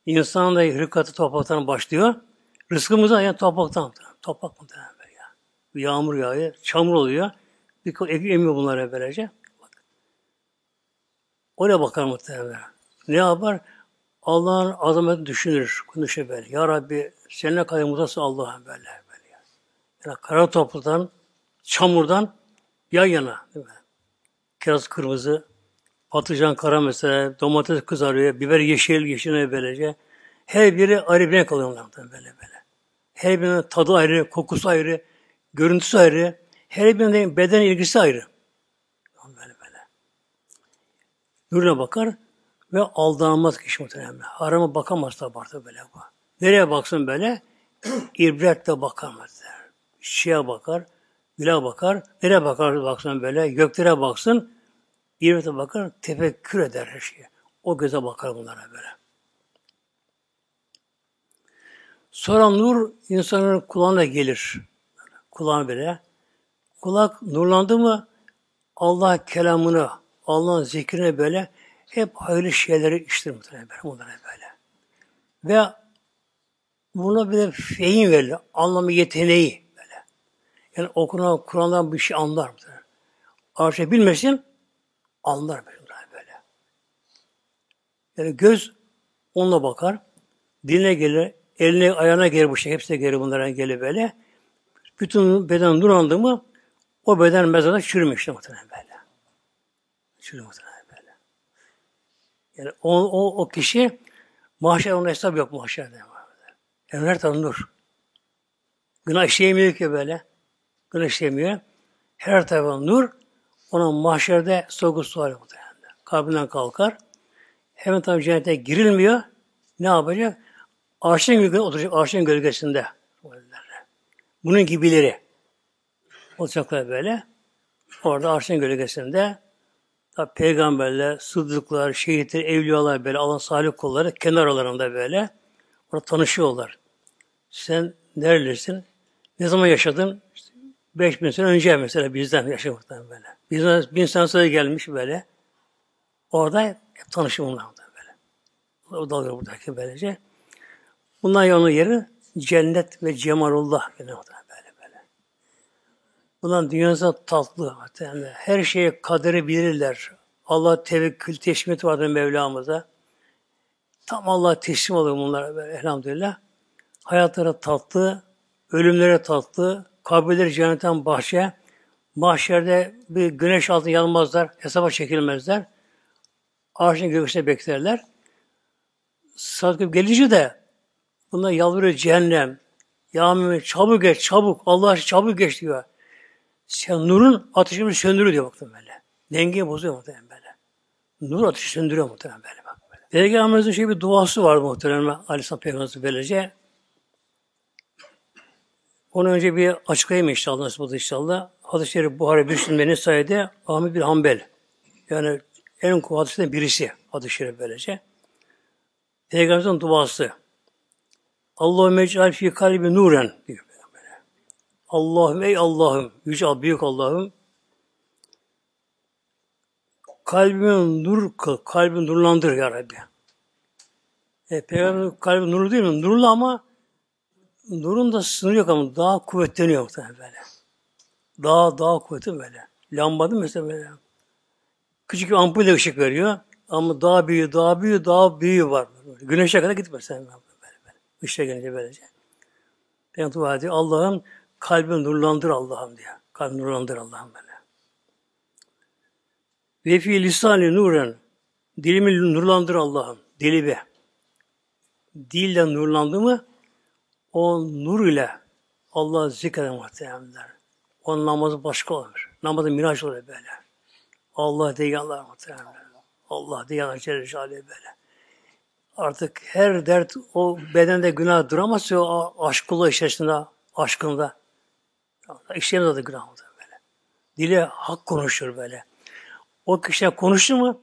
İnsan da hırkatı topraktan başlıyor. Rızkımız da yani topraktan. Toprak muhtemelen böyle ya. Yağmur yağıyor, çamur oluyor. Bir emiyor bunlara böylece. Oraya bakar muhtemelen. Ne yapar? Allah'ın azametini düşünür, konuşur böyle. Ya Rabbi seninle kadar mutlası Allah'ım böyle. böyle. Yani kara topraktan, çamurdan yan yana. Değil mi? Kiraz kırmızı, patlıcan kara mesela, domates kızarıyor, biber yeşil, yeşil böylece. Her biri ayrı bir renk alıyor böyle böyle. Her birinin tadı ayrı, kokusu ayrı, görüntüsü ayrı. Her birinin beden ilgisi ayrı. Nuruna bakar ve aldanmaz kişi muhtemelen. Harama bakamaz da barda böyle bu. Nereye baksın böyle? ibretle bakar mesela. Şeye bakar, güle bakar, nereye bakar baksın böyle, göklere baksın, ibretle bakar, tefekkür eder her şeye. O göze bakar bunlara böyle. Sonra nur insanın kulağına gelir. Kulağına böyle. Kulak nurlandı mı Allah kelamını, Allah'ın zikrine böyle hep hayırlı şeyleri iştir muhtemelen böyle, bunlara böyle. Ve buna bir de feyin verilir. Anlamı yeteneği böyle. Yani okunan Kur'an'dan bir şey anlar. Arşa bilmesin anlar böyle. Yani göz onunla bakar. Diline gelir, eline ayağına gelir bu şey. Hepsine gelir bunlara gelir böyle. Bütün beden nurlandı mı o beden mezarda çürümüştü muhtemelen böyle. Çürümüş muhtemelen böyle. Yani o, o, o kişi mahşer onun hesabı yok mahşerde. Tarafı nur. Günah işleyemiyor ki böyle. Günah işleyemiyor. Her tarafı nur. Ona mahşerde sorgu sual muhtemelen. Kalbinden kalkar. Hemen tabi cennete girilmiyor. Ne yapacak? Arşın gölgesinde oturacak. Arşın gölgesinde. Bunun gibileri olacaklar böyle. Orada arşın gölgesinde tabi peygamberler, sıddıklar, şehitler, evliyalar böyle alan salih kulları kenar aralarında böyle orada tanışıyorlar. Sen nerelisin? Ne zaman yaşadın? Beş bin sene önce mesela bizden yaşamaktan böyle. Bizden bin sene sonra gelmiş böyle. Orada tanışım onlar böyle. O dalga buradaki böylece. Bundan yolun yeri cennet ve cemalullah. Yani Bundan dünyası tatlı. Yani her şeye kaderi bilirler. Allah tevekkül, teşmit vardır Mevlamıza. Tam Allah teslim oluyor bunlara böyle, elhamdülillah. Hayatları tatlı, ölümlere tatlı, kabirleri cennetten bahçe, mahşerde bir güneş altında yanmazlar, hesaba çekilmezler. Arşın göğsüne beklerler. Sadık gelince de bunlar yalvarıyor cehennem. Ya Mehmet çabuk geç, çabuk. Allah aşkına çabuk geç diyor. Sen nurun ateşini söndürüyor diyor baktım böyle. Dengeyi bozuyor muhtemelen böyle. Nur ateşi söndürüyor muhtemelen böyle. Peygamberimizin şey bir duası var muhtemelen Aleyhisselam Peygamberimiz böylece. Onu önce bir açıklayayım inşallah nasıl oldu inşallah. Hadis-i Şerif Buhari Müslim ve Nisai'de Ahmet bir Hanbel. Yani en kuvvetlisinden birisi hadis-i Şerif böylece. Peygamberimizin duası. Allahümme ec'al fi kalbi nuren diyor. Allah'ım ey Allah'ım, yüce büyük Allah'ım kalbime nur kıl, kalbimi nurlandır ya Rabbi. E, Peygamber kalbi nurlu değil mi? Nurlu ama nurun da sınırı yok ama daha kuvvetleniyor muhtemelen böyle. Daha daha kuvvetli böyle. Lambada mesela böyle. Küçük bir ampulle ışık veriyor. Ama daha büyüğü, daha büyüğü, daha büyüğü var. Güneşe kadar gitmez sen böyle böyle. Işığa gelince böylece. Peygamber diyor Allah'ım Kalbimi nurlandır Allah'ım diye. Kalbimi nurlandır Allah'ım böyle. Ve fi lisani nuren. Dilimi nurlandır Allah'ım. Dili be. Dille nurlandı mı o nur ile Allah zikreder muhteremler. O namazı başka olur. Namazı miraç olur böyle. Allah diye Allah muhteremler. Allah diye Allah Celle böyle. Artık her dert o bedende günah duramazsa o aşk kulu içerisinde, aşkında. İşlerimiz adı günah böyle. Dili hak konuşur böyle. O kişiler konuştu mu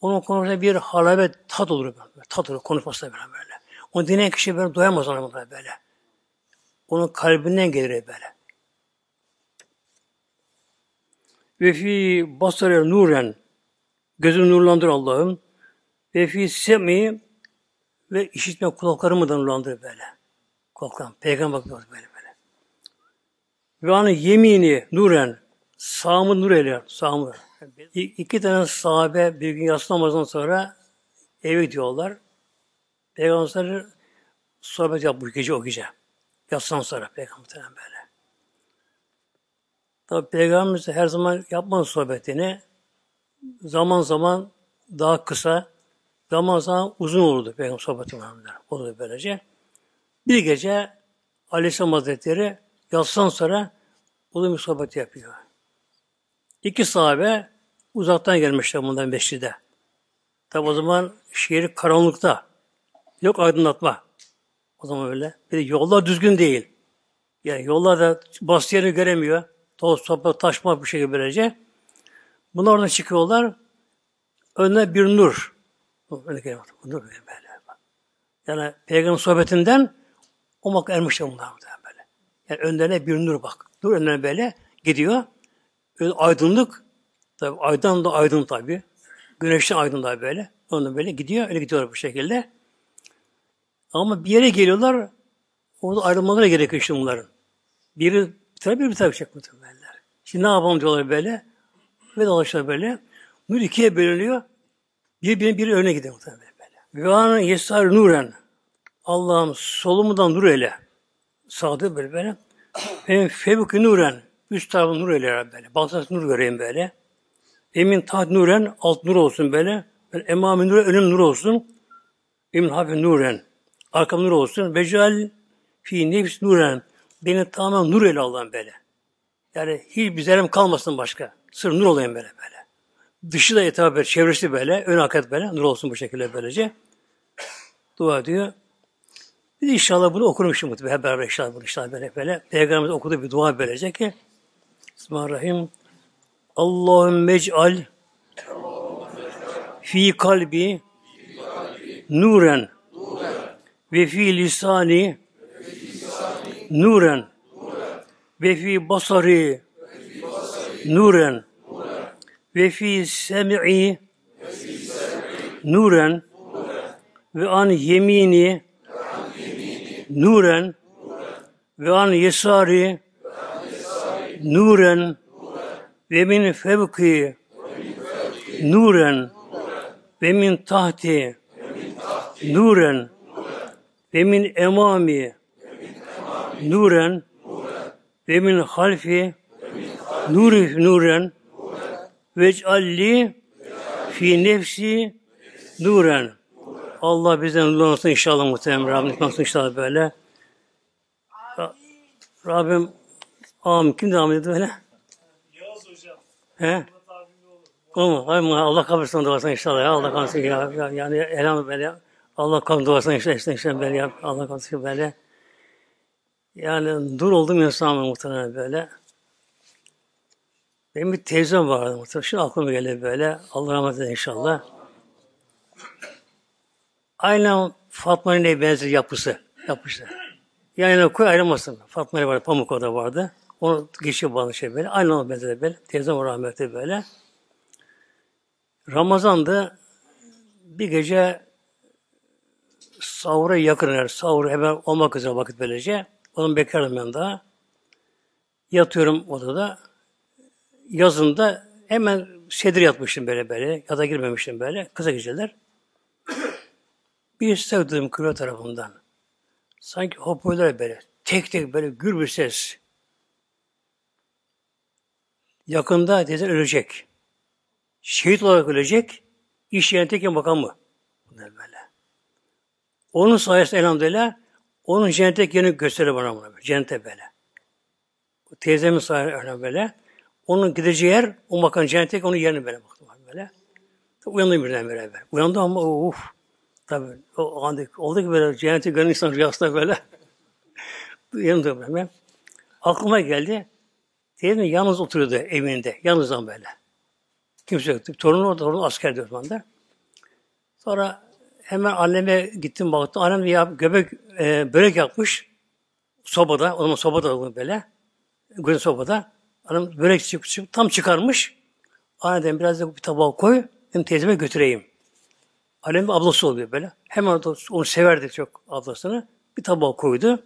onun konuştuğunda bir halabet tat olur böyle. Tat olur konuşması böyle. Onu dinleyen kişi böyle doyamaz ona böyle. Onun kalbinden gelir böyle. Ve fi basarı nuren gözüm nurlandır Allah'ım. Ve fi semi ve işitme kulaklarımı da nurlandır böyle. Kulaklarım. Peygamber bakıyor böyle. Ve anı yemini nuren sağımı nur eyle sağımı. İki tane sahabe bir gün yatsı sonra eve gidiyorlar. Peygamber sohbet yapmış gece o gece. Yatsıdan sonra Peygamber böyle. Tabi Peygamberimiz her zaman yapmaz sohbetini. Zaman zaman daha kısa, zaman zaman uzun olurdu Peygamber sohbeti olurdu böylece. Bir gece Aleyhisselam Hazretleri Yatsıdan sonra uzun bir sohbet yapıyor. İki sahabe uzaktan gelmişler bundan mescide. Tabi o zaman şehir karanlıkta. Yok aydınlatma. O zaman öyle. Bir de yollar düzgün değil. Yani yollar da bas yerini göremiyor. Toz, toprak, taşma bir şey böylece. Bunlar oradan çıkıyorlar. Önüne bir nur. Geliyor. Nur böyle. Yani peygamber sohbetinden o mak ermişler bunlar böyle. Yani önlerine bir nur bak. Nur önlerine böyle gidiyor. Öyle aydınlık. Tabi aydan da aydın tabi. Güneşten aydın da böyle. Ondan böyle gidiyor. Öyle gidiyorlar bu şekilde. Ama bir yere geliyorlar. Orada ayrılmaları gerekiyor işte bunların. Biri bir taraf bir taraf çek muhtemelen. Şimdi ne yapalım diyorlar böyle. Ve dolaşıyorlar böyle. Nur ikiye bölünüyor. Bir bir, bir öne gidiyor muhtemelen böyle. Ve an yesar nuren. Allah'ım solumudan nur eyle. Sağda böyle böyle. Benim fevki nuren. Üst tarafı nur eyle böyle. Baltası nur göreyim böyle. Emin taht nuren alt nur olsun böyle. Ben emami nur önüm nur olsun. Emin hafif nuren. Arkam nur olsun. Vecal fi nefs nuren. Beni tamamen nur eyle Allah'ım böyle. Yani hiçbir zerrem kalmasın başka. Sır nur olayım böyle böyle. Dışı da etabı böyle, çevresi böyle, ön hakikat böyle, nur olsun bu şekilde böylece. Dua ediyor. Bir de inşallah bunu okurum şimdi. Hep beraber inşallah bunu inşallah böyle böyle. Peygamberimiz okudu bir dua böylece ki Bismillahirrahmanirrahim. Allahümme ec'al fi kalbi nuren ve fi lisani nuren. Ve fi basari nuren. Ve fi sem'i nuren. Ve an yemini nuren. Ve an yesari nuren. Ve min fevki nuren. Ve min tahti nuren ve min emami nuren ve min halfi nuri nuren vec'alli fi nefsi nuren Allah bizden nur olsun inşallah muhtemelen Rabbim olsun inşallah böyle. Rabbim amin. Kim devam ediyor böyle? Yağız hocam. He? O mu? Ay mı? Allah kabul etsin inşallah ya. Allah kabul etsin ya. ya. Yani elhamdülillah. Allah kabul duasını inşallah işte, işte böyle ya. Allah etsin böyle. Yani dur oldum insan muhtemelen böyle. Benim bir teyzem vardı muhtemelen. Şimdi aklıma geldi böyle. Allah rahmet eylesin inşallah. Aynen Fatma'nın ne benzer yapısı. Yapısı. Yani koy ayrılmasın. Fatma'ya vardı, pamuk o da vardı. Onu geçiyor bazı şey böyle. Aynı ona benzer böyle. Teyzem o rahmetli böyle. Ramazan'da bir gece sahura yakın yani sahur hemen olmak üzere vakit böylece. Onun bekarım ben daha. Yatıyorum odada. Yazında hemen sedir yatmıştım böyle böyle. Yata girmemiştim böyle. Kısa geceler. Bir ses duydum tarafından. Sanki hoparlör böyle. Tek tek böyle gür bir ses. Yakında teyze ölecek. Şehit olarak ölecek. İş yerine tekin bakan mı? Bunlar böyle. Onun sayesinde elhamdülillah onun cennete yerini gösterir bana bunu. Cennete böyle. Teyzemin sayesinde böyle. Onun gideceği yer, o makan cennete onun yerini böyle baktım böyle. Uyandım birden böyle. Uyandım ama uf. Tabii o anda oldu ki böyle cenneti gören insan rüyasında böyle. Yanımda böyle. Aklıma geldi. Teyzem yalnız oturuyordu evinde. Yalnızdan böyle. Kimse yoktu. Torunu orada, torunu asker diyor anda. Sonra hemen anneme gittim baktım. Annem ya göbek e, börek yapmış. Sobada. O zaman sobada böyle. Gözü sobada. Annem börek çık, çık, tam çıkarmış. Annem biraz da bir tabağa koy. Hem teyzeme götüreyim. Annem ablası oluyor böyle. Hemen onu severdi çok ablasını. Bir tabağa koydu.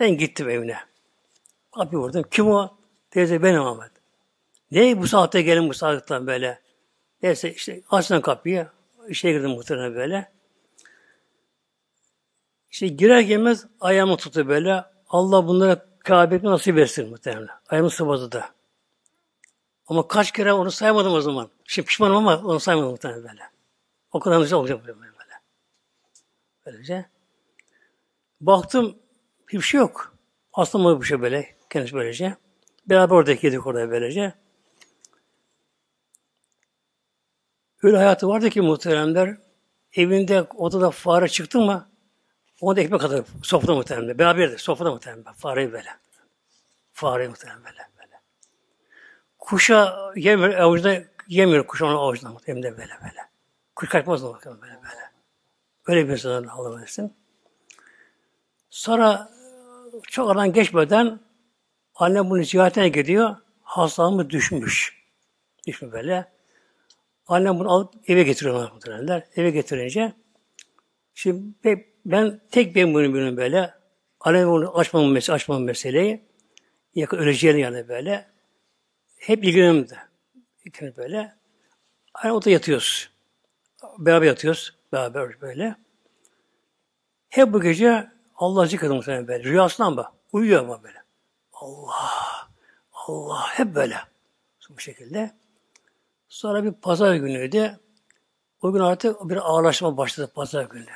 Ben gittim evine. Kapıyı vurdum. Kim o? Teyze benim Ahmet. Ne bu saatte gelin bu saatten böyle. Neyse işte açtım kapıyı. İşe girdim muhtemelen böyle. İşte girer gelmez ayağımı tuttu böyle. Allah bunlara Kabe'yi nasip etsin muhtemelen. Ayağımı sıvadı da. Ama kaç kere onu saymadım o zaman. Şimdi pişmanım ama onu saymadım muhtemelen böyle. O kadar güzel olacak böyle. böyle. Böylece. Baktım hiçbir şey yok. Aslında bir şey böyle. Kendisi böylece. Beraber orada yedik orada böylece. Öyle hayatı vardı ki muhteremler evinde odada fare çıktı mı Onda ekmek kadar sofrada muhtemelen. Beraberdi. Sofrada muhtemelen. Fareyi böyle. Fareyi muhtemelen böyle. böyle. Kuşa yemiyor. Avucunda yemiyor kuş onu avucunda muhtemelen böyle böyle. Kuş kaçmaz mı bakalım böyle böyle. Öyle bir insanın Allah versin. Sonra çok aradan geçmeden annem bunu ziyaretine gidiyor. Hastalığımı düşmüş. Düşmüş böyle. Annem bunu alıp eve getiriyorlar muhtemelenler. Eve getirince şimdi ben tek ben bunu böyle annem bunu açmam, mes açmam meseleyi yakın öleceğini yani böyle hep ilgilenirim de. İkimiz böyle. Hani o da yatıyoruz. Beraber yatıyoruz. Beraber böyle. Hep bu gece Allah zikredim muhtemelen böyle. Rüyasından bak. Uyuyor ama böyle. Allah, Allah hep böyle. Bu şekilde. Sonra bir pazar günüydü. O gün artık bir ağlaşma başladı pazar günü.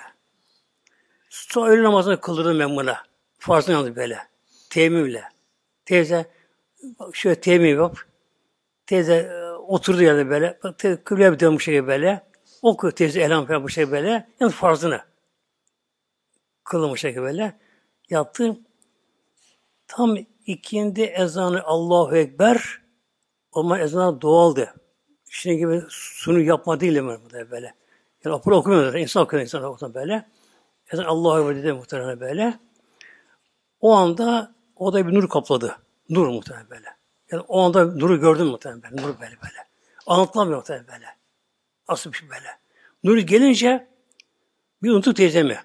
Sonra öğle namazını kıldırdım ben buna. Farzını yandı böyle. Temimle. Teyze şöyle temim yap. Teyze e, oturdu yerde böyle. Kıbleye bir dönmüş şey böyle. Okuyor teyze elham falan bu şey böyle. Yani farzını. Kılmış şey böyle. Yattı. Tam ikindi ezanı Allahu Ekber ama ezan doğaldı. Şimdi gibi sunu yapma değil mi böyle. Yani okul okumuyor insan okuyor insan okuyor böyle. Ezan Ekber dedi muhtemelen böyle. O anda o da bir nur kapladı. Nur muhtemelen böyle. Yani o anda nuru gördüm muhtemelen böyle. Nur böyle böyle. Anlatılamıyor muhtemelen böyle. Nasıl bir şey böyle. Nur gelince bir unuttuk teyzemi.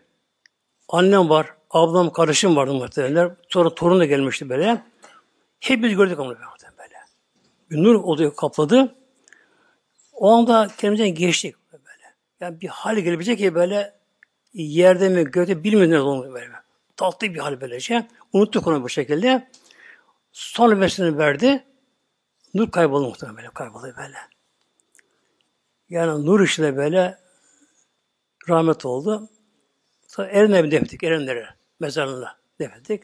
Annem var, ablam, kardeşim vardı muhtemelen. Sonra torun da gelmişti böyle. Hepimiz gördük onu böyle. Bir nur odayı kapladı. O anda kendimizden geçtik böyle. Yani bir hal gelebilecek ki böyle yerde mi gökte bilmiyorum ne olduğunu böyle. Tatlı bir hal böylece. Unuttuk onu bu şekilde. Son nefesini verdi. Nur kayboldu muhtemelen böyle. Kayboldu böyle. Yani nur işte böyle rahmet oldu. Sonra Erenler'e defettik. Erenler'e mezarlığına defettik.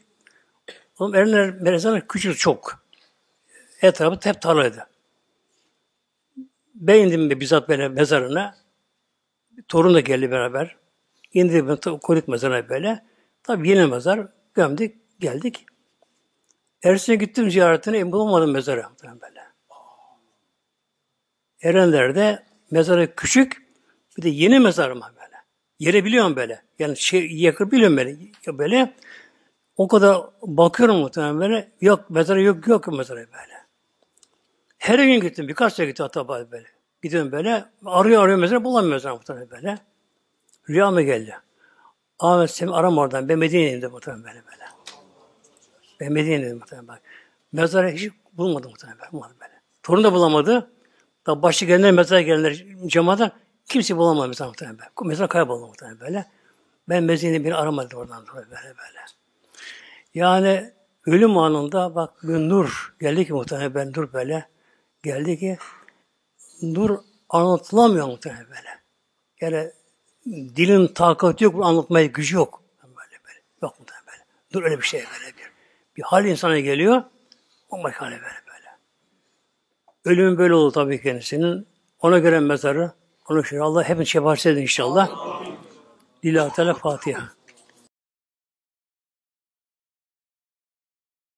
Oğlum Erenler mezarlığı küçük çok. Etrafı hep tarlaydı. Ben indim bizzat böyle mezarına. Torun da geldi beraber. İndirdim ben koyduk mezarına böyle. Tabi yeni mezar. Gömdük, geldik. Ersin'e gittim ziyaretine, bulamadım mezarı. Böyle. Erenler'de mezarı küçük, bir de yeni mezar mı böyle. Yeri biliyorum böyle. Yani şey, yakır biliyorum böyle. Böyle. O kadar bakıyorum muhtemelen böyle. Yok mezarı yok yok mezarı böyle. Her gün gittim. Birkaç sefer gittim hatta böyle. Gidiyorum böyle. Arıyor arıyor mezarı bulamıyorum mezarı muhtemelen böyle. Rüya mı geldi? Ahmet seni aram oradan. Ben Medine'yim de muhtemelen böyle böyle. Ben Medine'yim muhtemelen bak. Mezarı hiç bulmadım muhtemelen böyle. Bulmadım böyle. Torun da bulamadı. Da başlı gelenler, mezara gelenler cemaata kimse bulamadı mezar muhtemelen böyle. Mezar kayboldu muhtemelen böyle. Ben Medine'yi bir aramadım oradan böyle böyle. Yani ölüm anında bak bir nur geldi ki muhtemelen ben nur böyle geldi ki nur anlatılamıyor muhtemelen böyle. Yani dilin takatı yok, anlatmaya gücü yok. Böyle böyle. Yok muhtemelen böyle. Nur öyle bir şey böyle bir. Bir hal insana geliyor, o hale böyle böyle. Ölümün böyle oldu tabii kendisinin. Ona göre mezarı, onu şöyle Allah hepimiz şefaat inşallah. Lillahi Teala Fatiha.